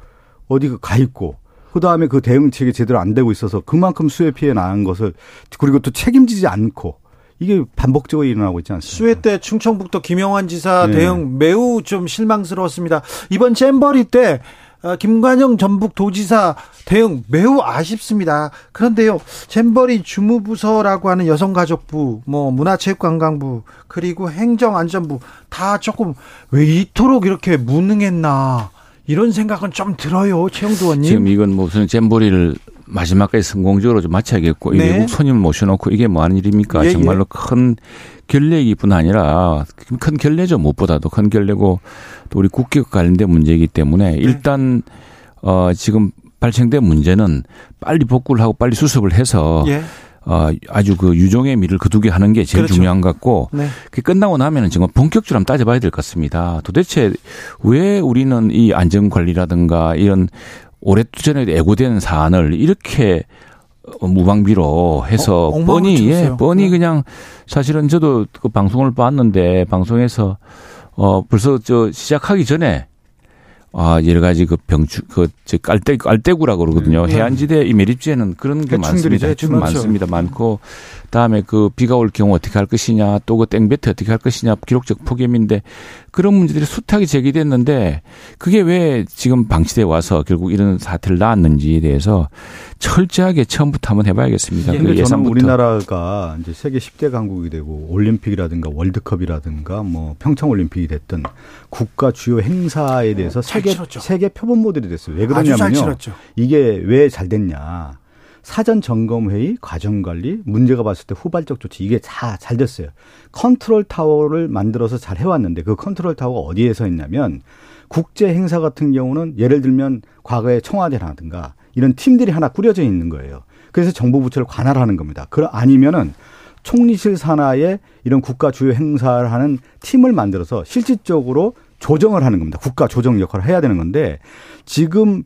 F: 어디 가 있고 그 다음에 그 대응책이 제대로 안 되고 있어서 그만큼 수해 피해 나는 것을 그리고 또 책임지지 않고 이게 반복적으로 일어나고 있지 않습니까?
A: 수해 때 충청북도 김영환 지사 네. 대응 매우 좀 실망스러웠습니다. 이번 잼버리 때 어, 김관영 전북 도지사 대응 매우 아쉽습니다. 그런데요, 잼버리 주무부서라고 하는 여성가족부, 뭐 문화체육관광부, 그리고 행정안전부 다 조금 왜 이토록 이렇게 무능했나 이런 생각은 좀 들어요, 최영두 의원님.
E: 지금 이건 무슨 잼버리를 마지막까지 성공적으로 좀 마쳐야겠고 네. 외국 손님을 모셔놓고 이게 뭐 하는 일입니까? 예, 정말로 예. 큰 결례이뿐 아니라 큰 결례죠 무엇보다도 큰 결례고 또 우리 국기와 관련된 문제이기 때문에 네. 일단 어 지금 발생된 문제는 빨리 복구를 하고 빨리 수습을 해서 예. 어, 아주 그 유종의 미를 거두게 하는 게 제일 그렇죠. 중요한 것 같고 네. 그 끝나고 나면은 정말 본격적으로 한번 따져봐야 될 것 같습니다. 도대체 왜 우리는 이 안전 관리라든가 이런 오래전에 애고된 사안을 이렇게 무방비로 해서 어, 뻔히 예, 뻔히 네. 그냥 사실은 저도 그 방송을 봤는데 방송에서 어 벌써 저 시작하기 전에 아, 여러 가지 그 병추, 그, 저, 깔대, 깔대구라 그러거든요. 네. 해안지대 이 매립지에는 그런 게 많습니다. 해충 그렇죠. 많습니다. 많고, 다음에 그 비가 올 경우 어떻게 할 것이냐, 또 그 땡배트 어떻게 할 것이냐, 기록적 폭염인데 그런 문제들이 숱하게 제기됐는데 그게 왜 지금 방치돼 와서 결국 이런 사태를 낳았는지에 대해서 철저하게 처음부터 한번 해봐야겠습니다.
F: 예, 그 저는 우리나라가 이제 세계 10대 강국이 되고 올림픽이라든가 월드컵이라든가 뭐 평창 올림픽이 됐든 국가 주요 행사에 대해서 세계 세계 표본 모델이 됐어요. 왜 그러냐면요. 이게 왜 잘 됐냐? 사전 점검 회의, 과정 관리, 문제가 봤을 때 후발적 조치 이게 다 잘 됐어요. 컨트롤 타워를 만들어서 잘 해왔는데 그 컨트롤 타워가 어디에서 있냐면 국제 행사 같은 경우는 예를 들면 과거에 청와대라든가 이런 팀들이 하나 꾸려져 있는 거예요. 그래서 정부 부처를 관할하는 겁니다. 그 아니면은 총리실 산하에 이런 국가 주요 행사를 하는 팀을 만들어서 실질적으로 조정을 하는 겁니다. 국가 조정 역할을 해야 되는 건데 지금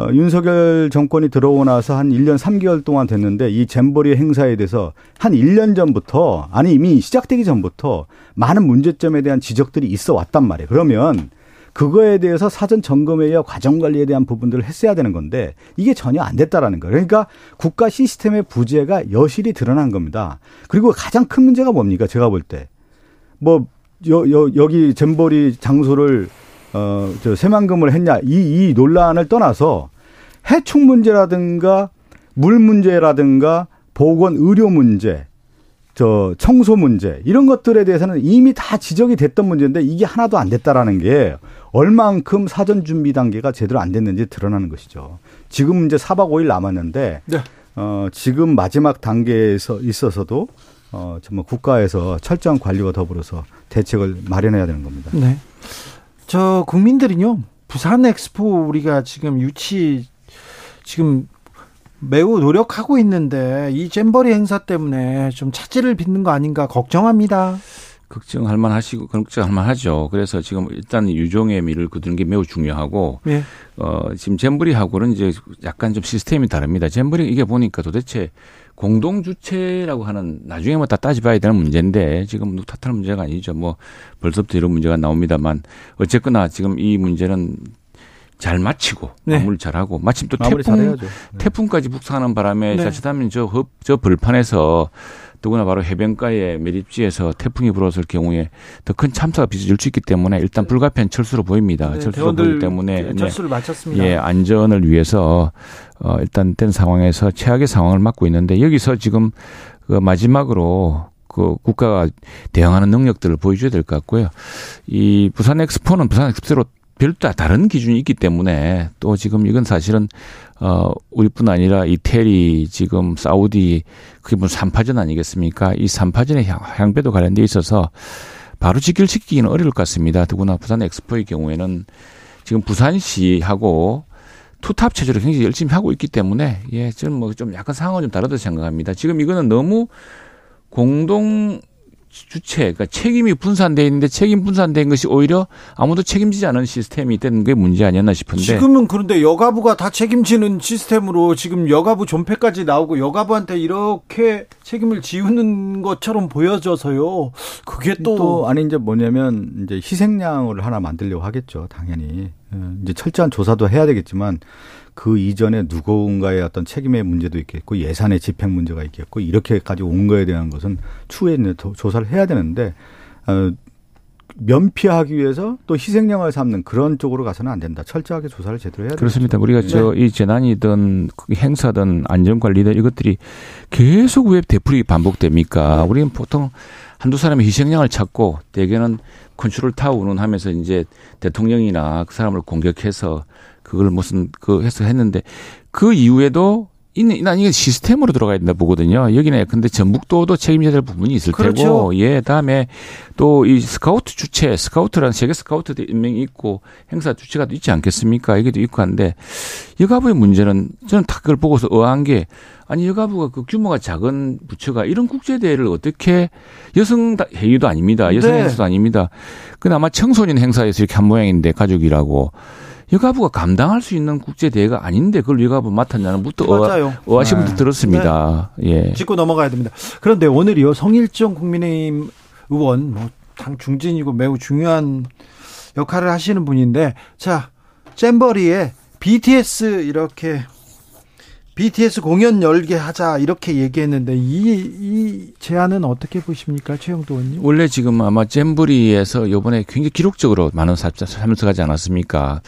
F: 어, 윤석열 정권이 들어오고 나서 한 1년 3개월 동안 됐는데 이 잼버리 행사에 대해서 한 1년 전부터 아니 이미 시작되기 전부터 많은 문제점에 대한 지적들이 있어 왔단 말이에요. 그러면 그거에 대해서 사전 점검회의와 과정 관리에 대한 부분들을 했어야 되는 건데 이게 전혀 안 됐다라는 거예요. 그러니까 국가 시스템의 부재가 여실히 드러난 겁니다. 그리고 가장 큰 문제가 뭡니까? 제가 볼 때. 뭐, 여, 여, 여기 잼버리 장소를 어, 저 새만금을 했냐. 이, 이 논란을 떠나서 해충 문제라든가 물 문제라든가 보건 의료 문제 저 청소 문제 이런 것들에 대해서는 이미 다 지적이 됐던 문제인데 이게 하나도 안 됐다라는 게 얼만큼 사전 준비 단계가 제대로 안 됐는지 드러나는 것이죠. 지금 이제 4박 5일 남았는데 네. 어 지금 마지막 단계에서 있어서도 어 정말 국가에서 철저한 관리와 더불어서 대책을 마련해야 되는 겁니다.
A: 네. 저 국민들은요. 부산 엑스포 우리가 지금 유치 지금 매우 노력하고 있는데 이 잼버리 행사 때문에 좀 차질을 빚는 거 아닌가 걱정합니다.
E: 걱정할 만하시고 걱정할 만하죠. 그래서 지금 일단 유종의 미를 거두는 게 매우 중요하고 네. 어 지금 잼버리하고는 이제 약간 좀 시스템이 다릅니다. 잼버리 이게 보니까 도대체 공동 주체라고 하는 나중에 뭐 다 따져봐야 되는 문제인데 지금 누구 탓할 문제가 아니죠. 뭐 벌써부터 이런 문제가 나옵니다만 어쨌거나 지금 이 문제는 잘 마치고 네. 마무리 잘하고 마침 또 태풍 네. 태풍까지 북상하는 바람에 네. 자칫하면 저, 저 벌판에서 더구나 바로 해변가에 매립지에서 태풍이 불었을 경우에 더 큰 참사가 빚어질 수 있기 때문에 일단 불가피한 철수로 보입니다. 네, 철수로 보이기 때문에
A: 네, 철수를 마쳤습니다.
E: 예, 안전을 위해서 어 일단 된 상황에서 최악의 상황을 맞고 있는데 여기서 지금 그 마지막으로 그 국가가 대응하는 능력들을 보여줘야 될 것 같고요. 이 부산 엑스포는 부산 엑스포로 별도 다른 기준이 있기 때문에 또 지금 이건 사실은 어 우리뿐 아니라 이태리 지금 사우디 그게 무슨 삼파전 아니겠습니까? 이 삼파전의 향 배도 관련돼 있어서 바로 직결시키기는 어려울 것 같습니다. 더구나 부산 엑스포의 경우에는 지금 부산시하고 투탑 체제로 굉장히 열심히 하고 있기 때문에 예, 저는 뭐 좀 약간 상황은 좀 다르다고 생각합니다. 지금 이거는 너무 공동 주체, 그러니까 책임이 분산돼 있는데 책임 분산된 것이 오히려 아무도 책임지지 않은 시스템이 되는 게 문제 아니었나 싶은데.
A: 지금은 그런데 여가부가 다 책임지는 시스템으로 지금 여가부 존폐까지 나오고 여가부한테 이렇게 책임을 지우는 것처럼 보여져서요. 그게 또, 또
F: 아니 이제 뭐냐면 이제 희생양을 하나 만들려고 하겠죠, 당연히. 어, 이제 철저한 조사도 해야 되겠지만 그 이전에 누군가의 어떤 책임의 문제도 있겠고 예산의 집행 문제가 있겠고 이렇게까지 온 거에 대한 것은 추후에 조사를 해야 되는데 어, 면피하기 위해서 또 희생양을 삼는 그런 쪽으로 가서는 안 된다. 철저하게 조사를 제대로 해야
E: 그렇습니다. 되겠죠. 우리가 저이 네. 재난이든 행사든 안전관리든 이것들이 계속 왜 되풀이 반복됩니까? 네. 우리는 보통 한두 사람의 희생양을 찾고 대개는 컨트롤 타워 운운하면서 이제 대통령이나 그 사람을 공격해서 그걸 무슨 그 해서 했는데 그 이후에도 이는 난 이게 시스템으로 들어가야 된다 보거든요. 여기는 근데 전북도도 책임져야 될 부분이 있을 그렇죠. 테고, 예, 다음에 또 이 스카우트 주체, 스카우트라는 세계 스카우트 연맹이 있고 행사 주체가 있지 않겠습니까? 이게도 있고 한데 여가부의 문제는 저는 딱 그걸 보고서 의아한 게 아니 여가부가 그 규모가 작은 부처가 이런 국제 대회를 어떻게 여성 회의도 아닙니다. 여성 네. 행사도 아닙니다. 그나마 청소년 행사에서 이렇게 한 모양인데 가족이라고. 여가부가 감당할 수 있는 국제 대회가 아닌데 그걸 여가부 맡았냐는 부터 맞아요. 의아심부터 네. 들었습니다. 네. 예.
A: 짚고 넘어가야 됩니다. 그런데 오늘이요 성일정 국민의힘 의원 뭐 당 중진이고 매우 중요한 역할을 하시는 분인데 자 잼버리에 BTS 이렇게 BTS 공연 열게 하자 이렇게 얘기했는데 이, 이 제안은 어떻게 보십니까, 최영도 의원님?
E: 원래 지금 아마 잼브리에서 이번에 굉장히 기록적으로 많은 참석하지 않았습니까?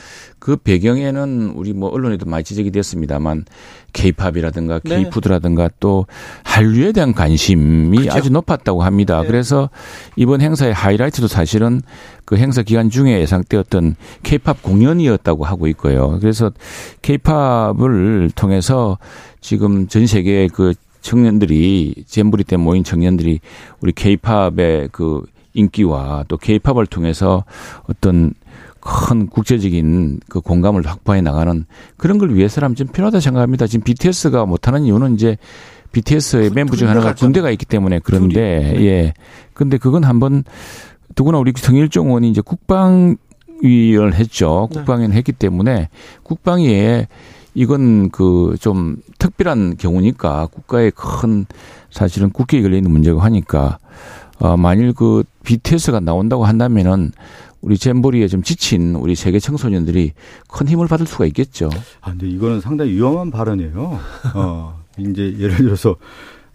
E: 그 배경에는 우리 뭐 언론에도 많이 지적이 됐습니다만 케이팝이라든가 케이푸드라든가 네. 또 한류에 대한 관심이 그렇죠. 아주 높았다고 합니다. 네. 그래서 이번 행사의 하이라이트도 사실은 그 행사 기간 중에 예상되었던 케이팝 공연이었다고 하고 있고요. 그래서 케이팝을 통해서 지금 전 세계의 그 청년들이 잼부리 때 모인 청년들이 우리 케이팝의 그 인기와 또 케이팝을 통해서 어떤 큰 국제적인 그 공감을 확보해 나가는 그런 걸 위해서라면 좀 필요하다 생각합니다. 지금 BTS가 못하는 이유는 이제 BTS의 멤버 중에 하나가 군대가 있기 때문에 그런데 네. 예. 근데 그건 한번 누구나 우리 성일종 의원이 이제 국방 위를 했죠. 네. 국방위를 했기 때문에 국방위에 이건 그 좀 특별한 경우니까 국가의 큰 사실은 국기에 걸려 있는 문제고 하니까 어 만일 그 BTS가 나온다고 한다면은 우리 잼버리에 좀 지친 우리 세계 청소년들이 큰 힘을 받을 수가 있겠죠.
F: 아, 근데 이거는 상당히 위험한 발언이에요. 어, 이제 예를 들어서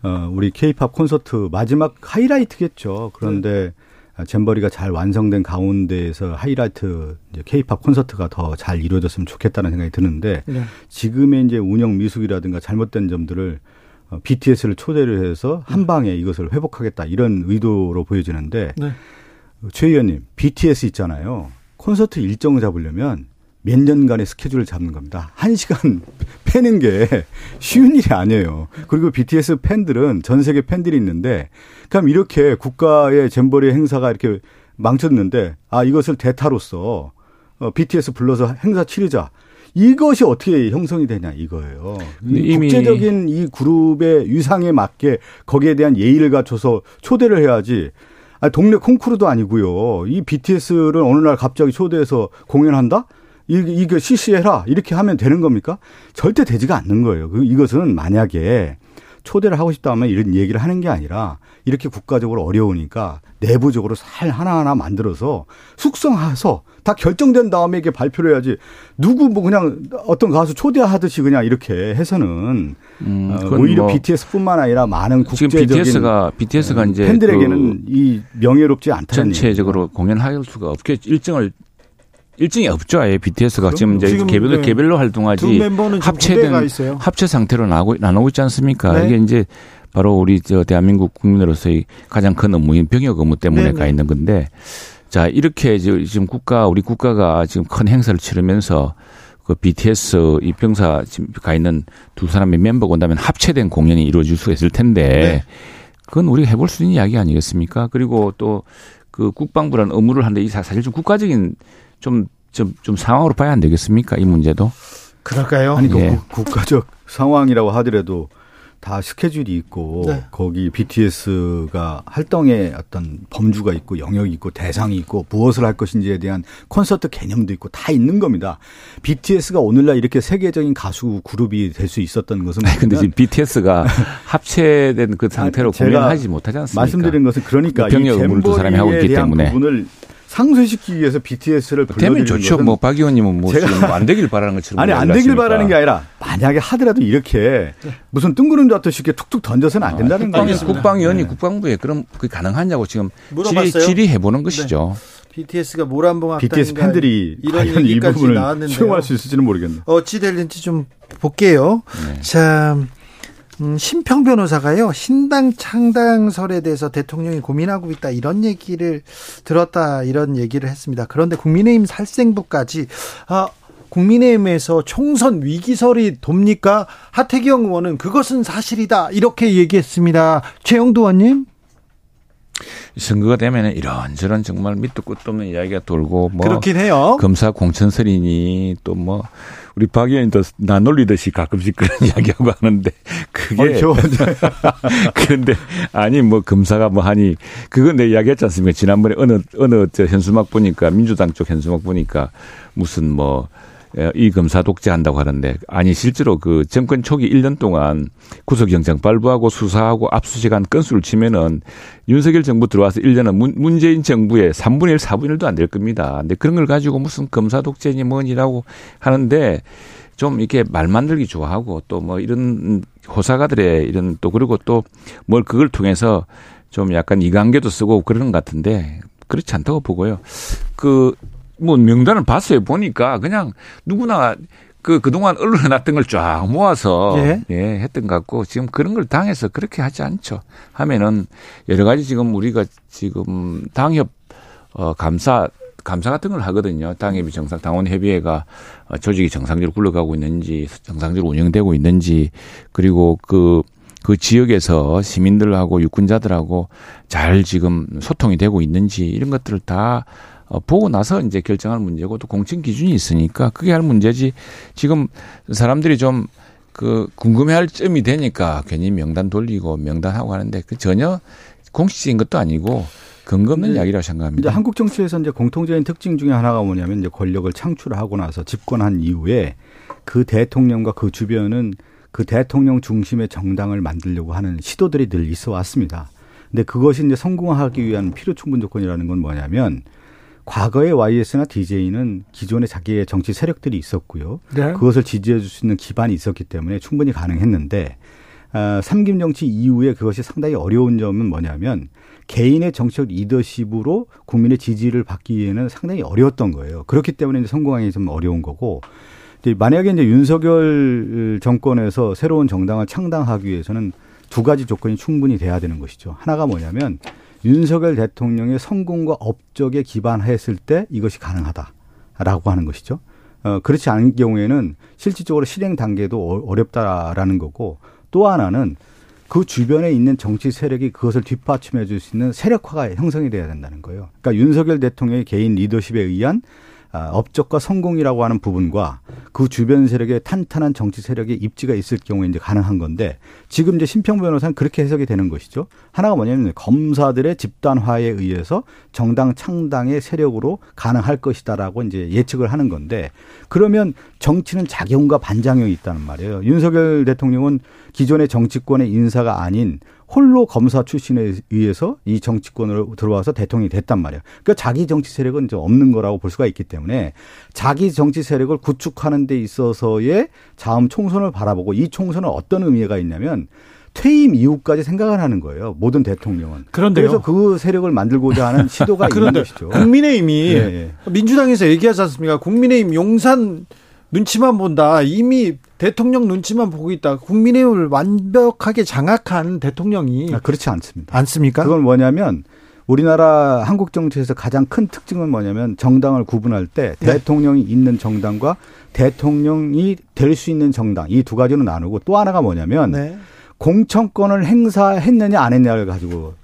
F: 어, 우리 케이팝 콘서트 마지막 하이라이트겠죠. 그런데 네. 잼버리가 잘 완성된 가운데에서 하이라이트 이제 케이팝 콘서트가 더 잘 이루어졌으면 좋겠다는 생각이 드는데 네. 지금의 이제 운영 미숙이라든가 잘못된 점들을 어, BTS를 초대를 해서 한 방에 이것을 회복하겠다 이런 의도로 보여지는데 네. 최 의원님, BTS 있잖아요. 콘서트 일정을 잡으려면 몇 년간의 스케줄을 잡는 겁니다. 한 시간 패는 게 쉬운 일이 아니에요. 그리고 BTS 팬들은 전 세계 팬들이 있는데, 그럼 이렇게 국가의 잼버리 행사가 이렇게 망쳤는데, 아, 이것을 대타로서 어, BTS 불러서 행사 치르자. 이것이 어떻게 형성이 되냐 이거예요. 국제적인 이 그룹의 위상에 맞게 거기에 대한 예의를 갖춰서 초대를 해야지 아, 동네 콩쿠르도 아니고요. 이 BTS를 어느 날 갑자기 초대해서 공연한다? 이거, 이거 CC해라. 이렇게 하면 되는 겁니까? 절대 되지가 않는 거예요. 그, 이것은 만약에 초대를 하고 싶다 면 이런 얘기를 하는 게 아니라 이렇게 국가적으로 어려우니까 내부적으로 살 하나하나 만들어서 숙성해서 다 결정된 다음에 이게 발표를 해야지 누구 뭐 그냥 어떤 가수 초대하듯이 그냥 이렇게 해서는 음, 어, 오히려 뭐 BTS뿐만 아니라 많은 국제적인
E: BTS가 BTS가 음, 이제
F: 팬들에게는 그 이 명예롭지 않다는
E: 전체적으로 얘기죠. 공연할 수가 없게 일정을 일정이 없죠. 아예 BTS가 지금 이제 지금 개별, 네. 개별로 활동하지 합체된 합체 상태로 나오고, 나누고 있지 않습니까? 네. 이게 이제 바로 우리 저 대한민국 국민으로서의 가장 큰 업무인 병역 업무 때문에 네네. 가 네. 있는 건데 자 이렇게 지금 국가 우리 국가가 지금 큰 행사를 치르면서 그 BTS 입병사 지금 가 있는 두 사람의 멤버가 온다면 합체된 공연이 이루어질 수가 있을 텐데 네. 그건 우리가 해볼 수 있는 이야기 아니겠습니까? 그리고 또 그 국방부라는 업무를 하는데 이 사실 좀 국가적인 좀, 좀, 좀 상황으로 봐야 안 되겠습니까? 이 문제도.
A: 그럴까요?
F: 아니, 그 예. 국가적 상황이라고 하더라도 다 스케줄이 있고 네. 거기 BTS가 활동의 어떤 범주가 있고 영역이 있고 대상이 있고 무엇을 할 것인지에 대한 콘서트 개념도 있고 다 있는 겁니다. BTS가 오늘날 이렇게 세계적인 가수 그룹이 될 수 있었던 것은
E: 아니, 근데 지금 BTS가 합체된 그 상태로 공연하지 못하지 않습니까?
F: 말씀드린 것은 그러니까
E: 사람이 하고 있기 때문에
F: 부분을 상쇄시키기 위해서 BTS를
E: 불러들이는 되면 좋죠. 뭐 박 의원님은 뭐 안 되길 바라는 것처럼
F: 아니 안 되길 바라는 게 아니라 만약에 하더라도 이렇게 무슨 뜬구름 잡듯이 이렇게 툭툭 던져서는 안 아, 된다는
E: 아, 거예요. 국방위원이 네. 국방부에 그럼 그게 가능하냐고 지금 질의, 질의해 보는 것이죠.
A: 네. BTS가 모란봉
F: BTS 팬들이 이런 일부분을 수용할 수 있을지는 모르겠네.
A: 어찌 될는지 좀 볼게요. 네. 자, 음, 심평 변호사가요 신당 창당설에 대해서 대통령이 고민하고 있다 이런 얘기를 들었다 이런 얘기를 했습니다. 그런데 국민의힘 살생부까지 아 국민의힘에서 총선 위기설이 돕니까? 하태경 의원은 그것은 사실이다 이렇게 얘기했습니다. 최영도 의원님.
E: 선거가 되면 이런저런 정말 밑도 끝도 없는 이야기가 돌고 뭐
A: 그렇긴 해요.
E: 검사 공천설이니 또 뭐 우리 박 의원도 나 놀리듯이 가끔씩 그런 이야기하고 하는데 그게 어, 그런데 아니 뭐 검사가 뭐 하니 그건 내 이야기했지 않습니까? 지난번에 어느 어느 저 현수막 보니까 민주당 쪽 현수막 보니까 무슨 뭐 예, 이 검사 독재한다고 하는데 아니 실제로 그 정권 초기 1년 동안 구속영장 발부하고 수사하고 압수시간 건수를 치면은 윤석열 정부 들어와서 1년은 문, 문재인 정부의 3분의 1, 4분의 1도 안 될 겁니다. 근데 그런 걸 가지고 무슨 검사 독재니 뭐니라고 하는데 좀 이렇게 말 만들기 좋아하고 또 뭐 이런 호사가들의 이런 또 그리고 또 뭘 그걸 통해서 좀 약간 이관계도 쓰고 그러는 것 같은데 그렇지 않다고 보고요. 그 뭐 명단을 봤어요. 보니까 그냥 누구나 그 그동안 언론에 났던 걸 쫙 모아서 예. 예, 했던 것 같고 지금 그런 걸 당해서 그렇게 하지 않죠. 하면은 여러 가지 지금 우리가 지금 당협 어 감사 감사 같은 걸 하거든요. 당협이 정상 당원 협의회가 어, 조직이 정상적으로 굴러가고 있는지 정상적으로 운영되고 있는지 그리고 그그 그 지역에서 시민들하고 유권자들하고 잘 지금 소통이 되고 있는지 이런 것들을 다 어, 보고 나서 이제 결정할 문제고 또 공천 기준이 있으니까 그게 할 문제지 지금 사람들이 좀 그 궁금해할 점이 되니까 괜히 명단 돌리고 명단하고 하는데 그 전혀 공식적인 것도 아니고 근거 없는 이야기라고 생각합니다.
F: 이제 한국 정치에서 이제 공통적인 특징 중에 하나가 뭐냐면 이제 권력을 창출하고 나서 집권한 이후에 그 대통령과 그 주변은 그 대통령 중심의 정당을 만들려고 하는 시도들이 늘 있어 왔습니다. 근데 그것이 이제 성공하기 위한 필요 충분 조건이라는 건 뭐냐면 과거의 YS나 DJ는 기존에 자기의 정치 세력들이 있었고요. 네. 그것을 지지해 줄 수 있는 기반이 있었기 때문에 충분히 가능했는데 아, 삼김 정치 이후에 그것이 상당히 어려운 점은 뭐냐면 개인의 정치적 리더십으로 국민의 지지를 받기 위해는 상당히 어려웠던 거예요. 그렇기 때문에 이제 성공하기 좀 어려운 거고 이제 만약에 이제 윤석열 정권에서 새로운 정당을 창당하기 위해서는 두 가지 조건이 충분히 돼야 되는 것이죠. 하나가 뭐냐면 윤석열 대통령의 성공과 업적에 기반했을 때 이것이 가능하다라고 하는 것이죠. 어, 그렇지 않은 경우에는 실질적으로 실행 단계도 어, 어렵다라는 거고 또 하나는 그 주변에 있는 정치 세력이 그것을 뒷받침해 줄 수 있는 세력화가 형성이 돼야 된다는 거예요. 그러니까 윤석열 대통령의 개인 리더십에 의한 아, 업적과 성공이라고 하는 부분과 그 주변 세력의 탄탄한 정치 세력의 입지가 있을 경우에 이제 가능한 건데 지금 이제 심평 변호사는 그렇게 해석이 되는 것이죠. 하나가 뭐냐면 검사들의 집단화에 의해서 정당 창당의 세력으로 가능할 것이다라고 이제 예측을 하는 건데 그러면 정치는 작용과 반작용이 있다는 말이에요. 윤석열 대통령은 기존의 정치권의 인사가 아닌 홀로 검사 출신에 의해서 이 정치권으로 들어와서 대통령이 됐단 말이에요. 그러니까 자기 정치 세력은 이제 없는 거라고 볼 수가 있기 때문에 자기 정치 세력을 구축하는 데 있어서의 다음 총선을 바라보고 이 총선은 어떤 의미가 있냐면 퇴임 이후까지 생각을 하는 거예요. 모든 대통령은.
A: 그런데요.
F: 그래서 그 세력을 만들고자 하는 시도가 있는 것이죠.
A: 국민의힘이 네, 네. 민주당에서 얘기하지 않습니까? 국민의힘 용산 눈치만 본다. 이미 대통령 눈치만 보고 있다. 국민의힘을 완벽하게 장악한 대통령이
F: 아, 그렇지 않습니다.
A: 않습니까?
F: 그건 뭐냐면 우리나라 한국 정치에서 가장 큰 특징은 뭐냐면 정당을 구분할 때 네. 대통령이 있는 정당과 대통령이 될 수 있는 정당 이 두 가지로 나누고 또 하나가 뭐냐면 네. 공천권을 행사했느냐 안 했냐를 가지고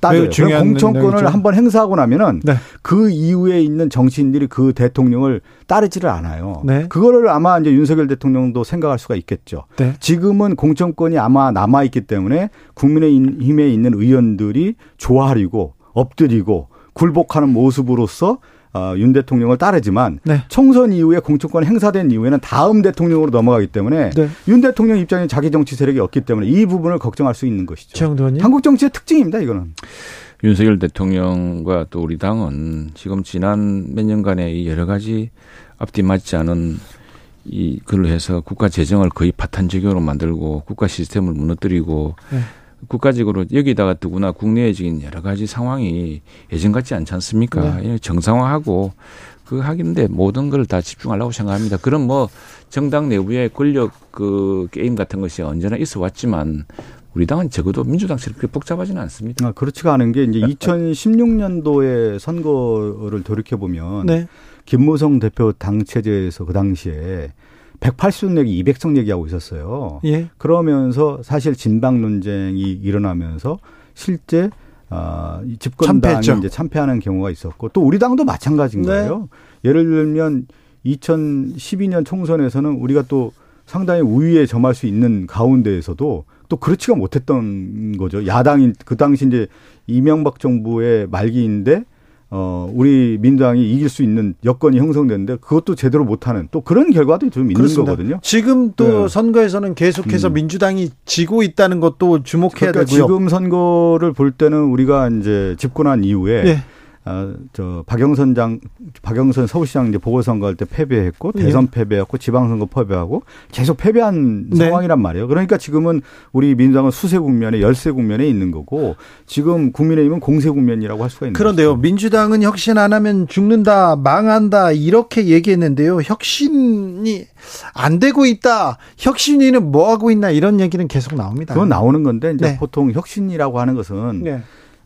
F: 따져요. 공천권을 한번 행사하고 나면은 네. 그 이후에 있는 정치인들이 그 대통령을 따르지를 않아요. 네. 그거를 아마 이제 윤석열 대통령도 생각할 수가 있겠죠. 네. 지금은 공천권이 아마 남아 있기 때문에 국민의힘에 있는 의원들이 조아리고 엎드리고 굴복하는 모습으로서 어, 윤 대통령을 따르지만 네. 총선 이후에 공천권 행사된 이후에는 다음 대통령으로 넘어가기 때문에 네. 윤 대통령 입장에 자기 정치 세력이 없기 때문에 이 부분을 걱정할 수 있는 것이죠. 한국 정치의 특징입니다. 이거는.
E: 윤석열 대통령과 또 우리 당은 지금 지난 몇 년간의 이 여러 가지 앞뒤 맞지 않은 이 글로 해서 국가 재정을 거의 파탄적으로 만들고 국가 시스템을 무너뜨리고 네. 국가적으로 여기다가 더구나 국내적인 여러 가지 상황이 예전 같지 않지 않습니까? 네. 정상화하고 그 하긴데 모든 걸 다 집중하려고 생각합니다. 그럼 뭐 정당 내부의 권력 그 게임 같은 것이 언제나 있어 왔지만 우리 당은 적어도 민주당처럼 그렇게 복잡하지는 않습니다.
F: 아, 그렇지가 않은 게 이제 2016년도에 선거를 돌이켜 보면 네. 김무성 대표 당 체제에서 그 당시에 180석 내기 200석 내기하고 있었어요. 예. 그러면서 사실 진방 논쟁이 일어나면서 실제 어, 집권당이 참패했죠. 이제 참패하는 경우가 있었고 또 우리 당도 마찬가지인 네. 거예요. 예를 들면 2012년 총선에서는 우리가 또 상당히 우위에 점할 수 있는 가운데에서도 또 그렇지가 못했던 거죠. 야당인 그 당시 이제 이명박 정부의 말기인데 어, 우리 민주당이 이길 수 있는 여건이 형성됐는데 그것도 제대로 못하는 또 그런 결과도 좀 있는 그렇습니다. 거거든요.
A: 지금 또 네. 선거에서는 계속해서 음. 민주당이 지고 있다는 것도 주목해야 그러니까 되고요.
F: 지금 선거를 볼 때는 우리가 이제 집권한 이후에 네. 아, 저 박영선 장 박영선 서울시장 이제 보궐선거 할 때 패배했고 예. 대선 예. 패배했고 지방선거 패배하고 계속 패배한 네. 상황이란 말이에요. 그러니까 지금은 우리 민주당은 수세 국면에 열세 국면에 있는 거고 지금 국민의힘은 공세 국면이라고 할 수가 있는
A: 그런데요. 거죠. 민주당은 혁신 안 하면 죽는다, 망한다 이렇게 얘기했는데요. 혁신이 안 되고 있다. 혁신위는 뭐 하고 있나 이런 얘기는 계속 나옵니다.
F: 그건 나오는 건데 이제 네. 보통 혁신이라고 하는 것은 네.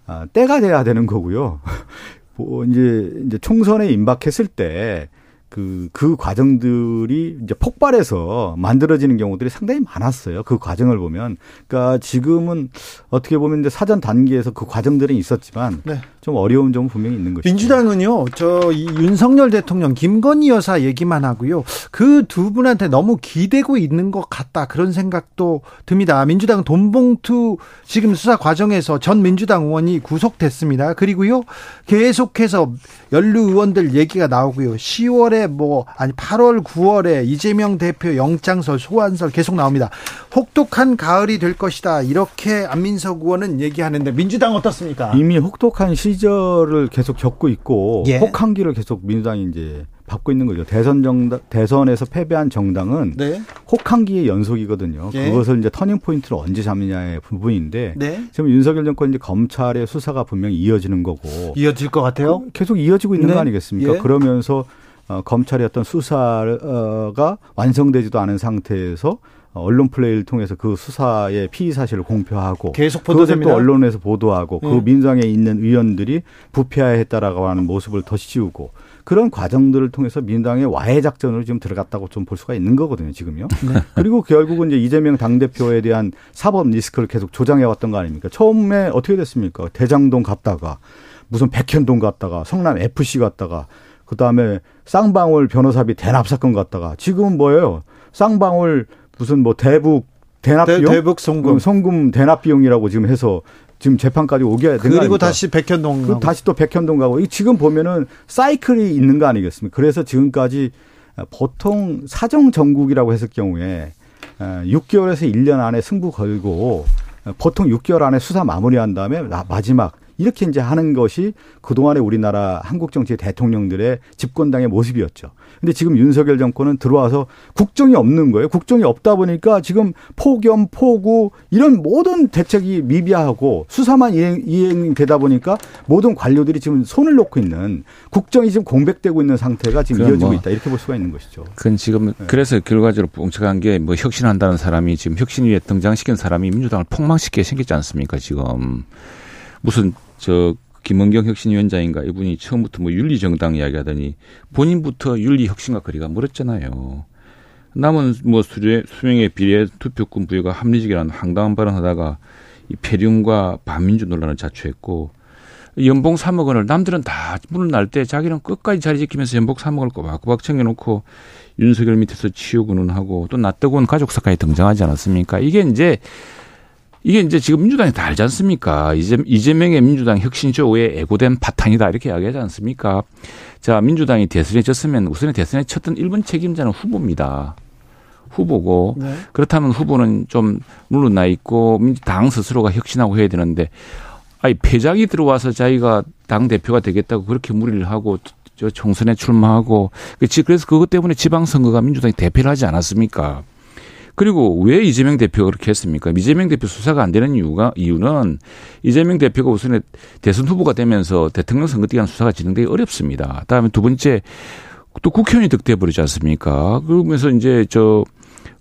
F: 아, 때가 돼야 되는 거고요. 뭐 이제 이제 총선에 임박했을 때 그, 그 과정들이 이제 폭발해서 만들어지는 경우들이 상당히 많았어요. 그 과정을 보면. 그러니까 지금은 어떻게 보면 이제 사전 단계에서 그 과정들은 있었지만 네. 좀 어려운 점은 분명히 있는 거죠.
A: 민주당은요, 저 윤석열 대통령, 김건희 여사 얘기만 하고요. 그 두 분한테 너무 기대고 있는 것 같다. 그런 생각도 듭니다. 민주당 돈봉투 지금 수사 과정에서 전 민주당 의원이 구속됐습니다. 그리고요, 계속해서 연루 의원들 얘기가 나오고요. 10월에 뭐, 아니 8월, 9월에 이재명 대표 영장설, 소환설 계속 나옵니다. 혹독한 가을이 될 것이다. 이렇게 안민석 의원은 얘기하는데 민주당 어떻습니까?
F: 이미 혹독한 시 시절을 계속 겪고 있고 예. 혹한기를 계속 민주당이 이제 받고 있는 거죠. 대선 정당 대선에서 패배한 정당은 네. 혹한기의 연속이거든요. 예. 그것을 이제 터닝 포인트를 언제 잡느냐의 부분인데 네. 지금 윤석열 정권 이제 검찰의 수사가 분명히 이어지는 거고
A: 이어질 것 같아요.
F: 그 계속 이어지고 있는 네. 거 아니겠습니까? 예. 그러면서 어, 검찰의 어떤 수사가 완성되지도 않은 상태에서 언론 플레이를 통해서 그 수사의 피의 사실을 공표하고
A: 계속 보도됩니다.
F: 또 언론에서 보도하고 네. 그 예. 민주당에 있는 의원들이 부패했다라고 하는 모습을 더 씌우고 그런 과정들을 통해서 민주당의 와해 작전으로 지금 들어갔다고 좀 볼 수가 있는 거거든요, 지금요. 네. 그리고 결국은 이제 이재명 당 대표에 대한 사법 리스크를 계속 조장해 왔던 거 아닙니까? 처음에 어떻게 됐습니까? 대장동 갔다가 무슨 백현동 갔다가 성남 FC 갔다가 그다음에 쌍방울 변호사비 대납 사건 갔다가 지금은 뭐예요? 쌍방울 무슨 뭐 대북 대납 비용,
A: 대, 북 송금,
F: 송금 대납 비용이라고 지금 해서 지금 재판까지 오게 된
A: 그리고 아닙니까? 다시 백현동
F: 그 다시 또 백현동 가고 지금 보면은 사이클이 있는 거 아니겠습니까? 그래서 지금까지 보통 사정 정국이라고 했을 경우에 6개월에서 1년 안에 승부 걸고 보통 6개월 안에 수사 마무리한 다음에 마지막 이렇게 이제 하는 것이 그동안의 우리나라 한국 정치의 대통령들의 집권당의 모습이었죠. 근데 지금 윤석열 정권은 들어와서 국정이 없는 거예요. 국정이 없다 보니까 지금 폭염, 폭우 이런 모든 대책이 미비하고 수사만 이행, 이행되다 보니까 모든 관료들이 지금 손을 놓고 있는 국정이 지금 공백되고 있는 상태가 지금 이어지고 뭐 있다. 이렇게 볼 수가 있는 것이죠.
E: 그건 지금 네. 그래서 결과적으로 뭉쳐간 게뭐 혁신한다는 사람이 지금 혁신 위에 등장시킨 사람이 민주당을 폭망시키게 생겼지 않습니까? 지금 무슨 저 김은경 혁신위원장인가 이분이 처음부터 뭐 윤리정당 이야기하더니 본인부터 윤리혁신과 거리가 멀었잖아요. 남은 뭐 수령, 수명에 비례 투표권 부여가 합리적이라는 황당한 발언하다가 이 폐륜과 반민주 논란을 자초했고 연봉 3억 원을 남들은 다 문을 날때 자기는 끝까지 자리 지키면서 연봉 3억 원을 꼬박꼬박 챙겨놓고 윤석열 밑에서 치우고는 하고 또 낯뜨거운 가족사까지 등장하지 않았습니까? 이게 이제 이게 이제 지금 민주당이 다 알지 않습니까? 이재, 이재명의 민주당 혁신조에 애고된 바탕이다 이렇게 이야기하지 않습니까? 자, 민주당이 대선에 졌으면 우선에 대선에 쳤던 1번 책임자는 후보입니다. 후보고 네. 그렇다면 후보는 좀 물러나 있고 당 스스로가 혁신하고 해야 되는데 아니 패작이 들어와서 자기가 당 대표가 되겠다고 그렇게 무리를 하고 저 총선에 출마하고 그래서 그것 때문에 지방선거가 민주당이 대표를 하지 않았습니까? 그리고 왜 이재명 대표가 그렇게 했습니까? 이재명 대표 수사가 안 되는 이유가 이유는 이재명 대표가 우선에 대선 후보가 되면서 대통령 선거 기간 수사가 진행되기 어렵습니다. 다음에 두 번째 또 국회의원이 득돼 버리지 않습니까? 그러면서 이제 저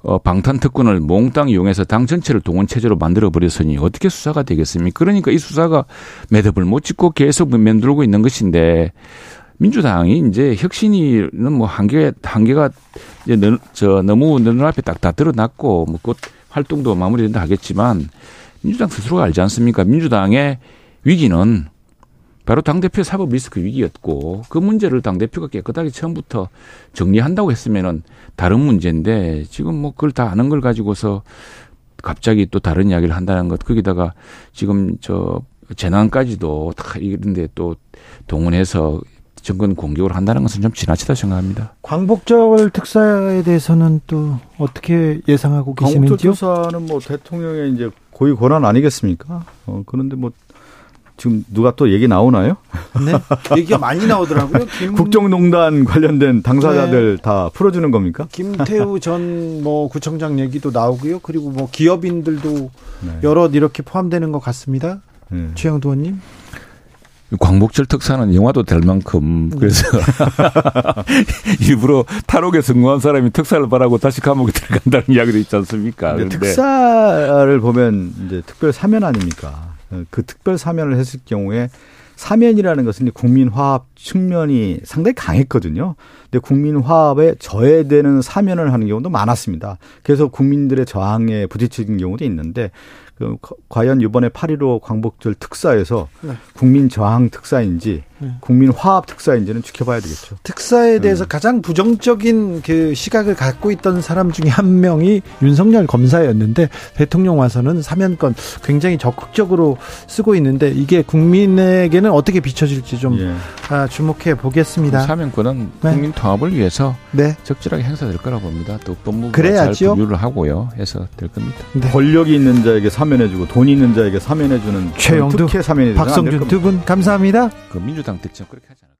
E: 어, 방탄 특권을 몽땅 이용해서 당 전체를 동원 체제로 만들어 버렸으니 어떻게 수사가 되겠습니까? 그러니까 이 수사가 매듭을 못 짓고 계속 맴돌고 있는 것인데 민주당이 이제 혁신이는 뭐 한계 한계가 이제 너, 저 너무 눈앞에 딱 다 드러났고 뭐곧 활동도 마무리된다 하겠지만 민주당 스스로가 알지 않습니까? 민주당의 위기는 바로 당대표 사법 리스크 위기였고 그 문제를 당대표가 깨끗하게 처음부터 정리한다고 했으면은 다른 문제인데 지금 뭐 그걸 다 아는 걸 가지고서 갑자기 또 다른 이야기를 한다는 것 거기다가 지금 저 재난까지도 다 이런데 또 동원해서 정권 공격을 한다는 것은 좀 지나치다 생각합니다.
A: 광복절 특사에 대해서는 또 어떻게 예상하고 계시는지요?
F: 광복절 특사는 뭐 대통령의 이제 고위 권한 아니겠습니까? 어, 그런데 뭐 지금 누가 또 얘기 나오나요?
A: 네. 얘기가 많이 나오더라고요.
F: 김... 국정농단 관련된 당사자들 네. 다 풀어주는 겁니까?
A: 김태우 전 뭐 구청장 얘기도 나오고요. 그리고 뭐 기업인들도 네. 여럿 이렇게 포함되는 것 같습니다. 네. 최영도 의원님.
E: 광복절 특사는 영화도 될 만큼 그래서 일부러 탈옥에 성공한 사람이 특사를 바라고 다시 감옥에 들어간다는 이야기도 있지 않습니까?
F: 그런데 특사를 보면 이제 특별 사면 아닙니까? 그 특별 사면을 했을 경우에 사면이라는 것은 국민 화합 측면이 상당히 강했거든요. 근데 국민 화합에 저해되는 사면을 하는 경우도 많았습니다. 그래서 국민들의 저항에 부딪히는 경우도 있는데 그 과연 이번에 8.15 광복절 특사에서 네. 국민 저항 특사인지 네. 국민 화합 특사인지는 지켜봐야 되겠죠.
A: 특사에 대해서 음. 가장 부정적인 그 시각을 갖고 있던 사람 중에 한 명이 윤석열 검사였는데 대통령 와서는 사면권 굉장히 적극적으로 쓰고 있는데 이게 국민에게는 어떻게 비춰질지 좀 예. 아, 주목해 보겠습니다.
E: 사면권은 네. 국민 통합을 위해서 네. 적절하게 행사될 거라고 봅니다. 또 법무부가 잘 분류를 하고요 해서 될 겁니다.
F: 네. 권력이 있는 자에게 사면 해주고 돈 있는 자에게 사면해주는
A: 최영두, 박성준 두 분 감사합니다.
E: 그 민주당 당특 그렇게 하잖아요.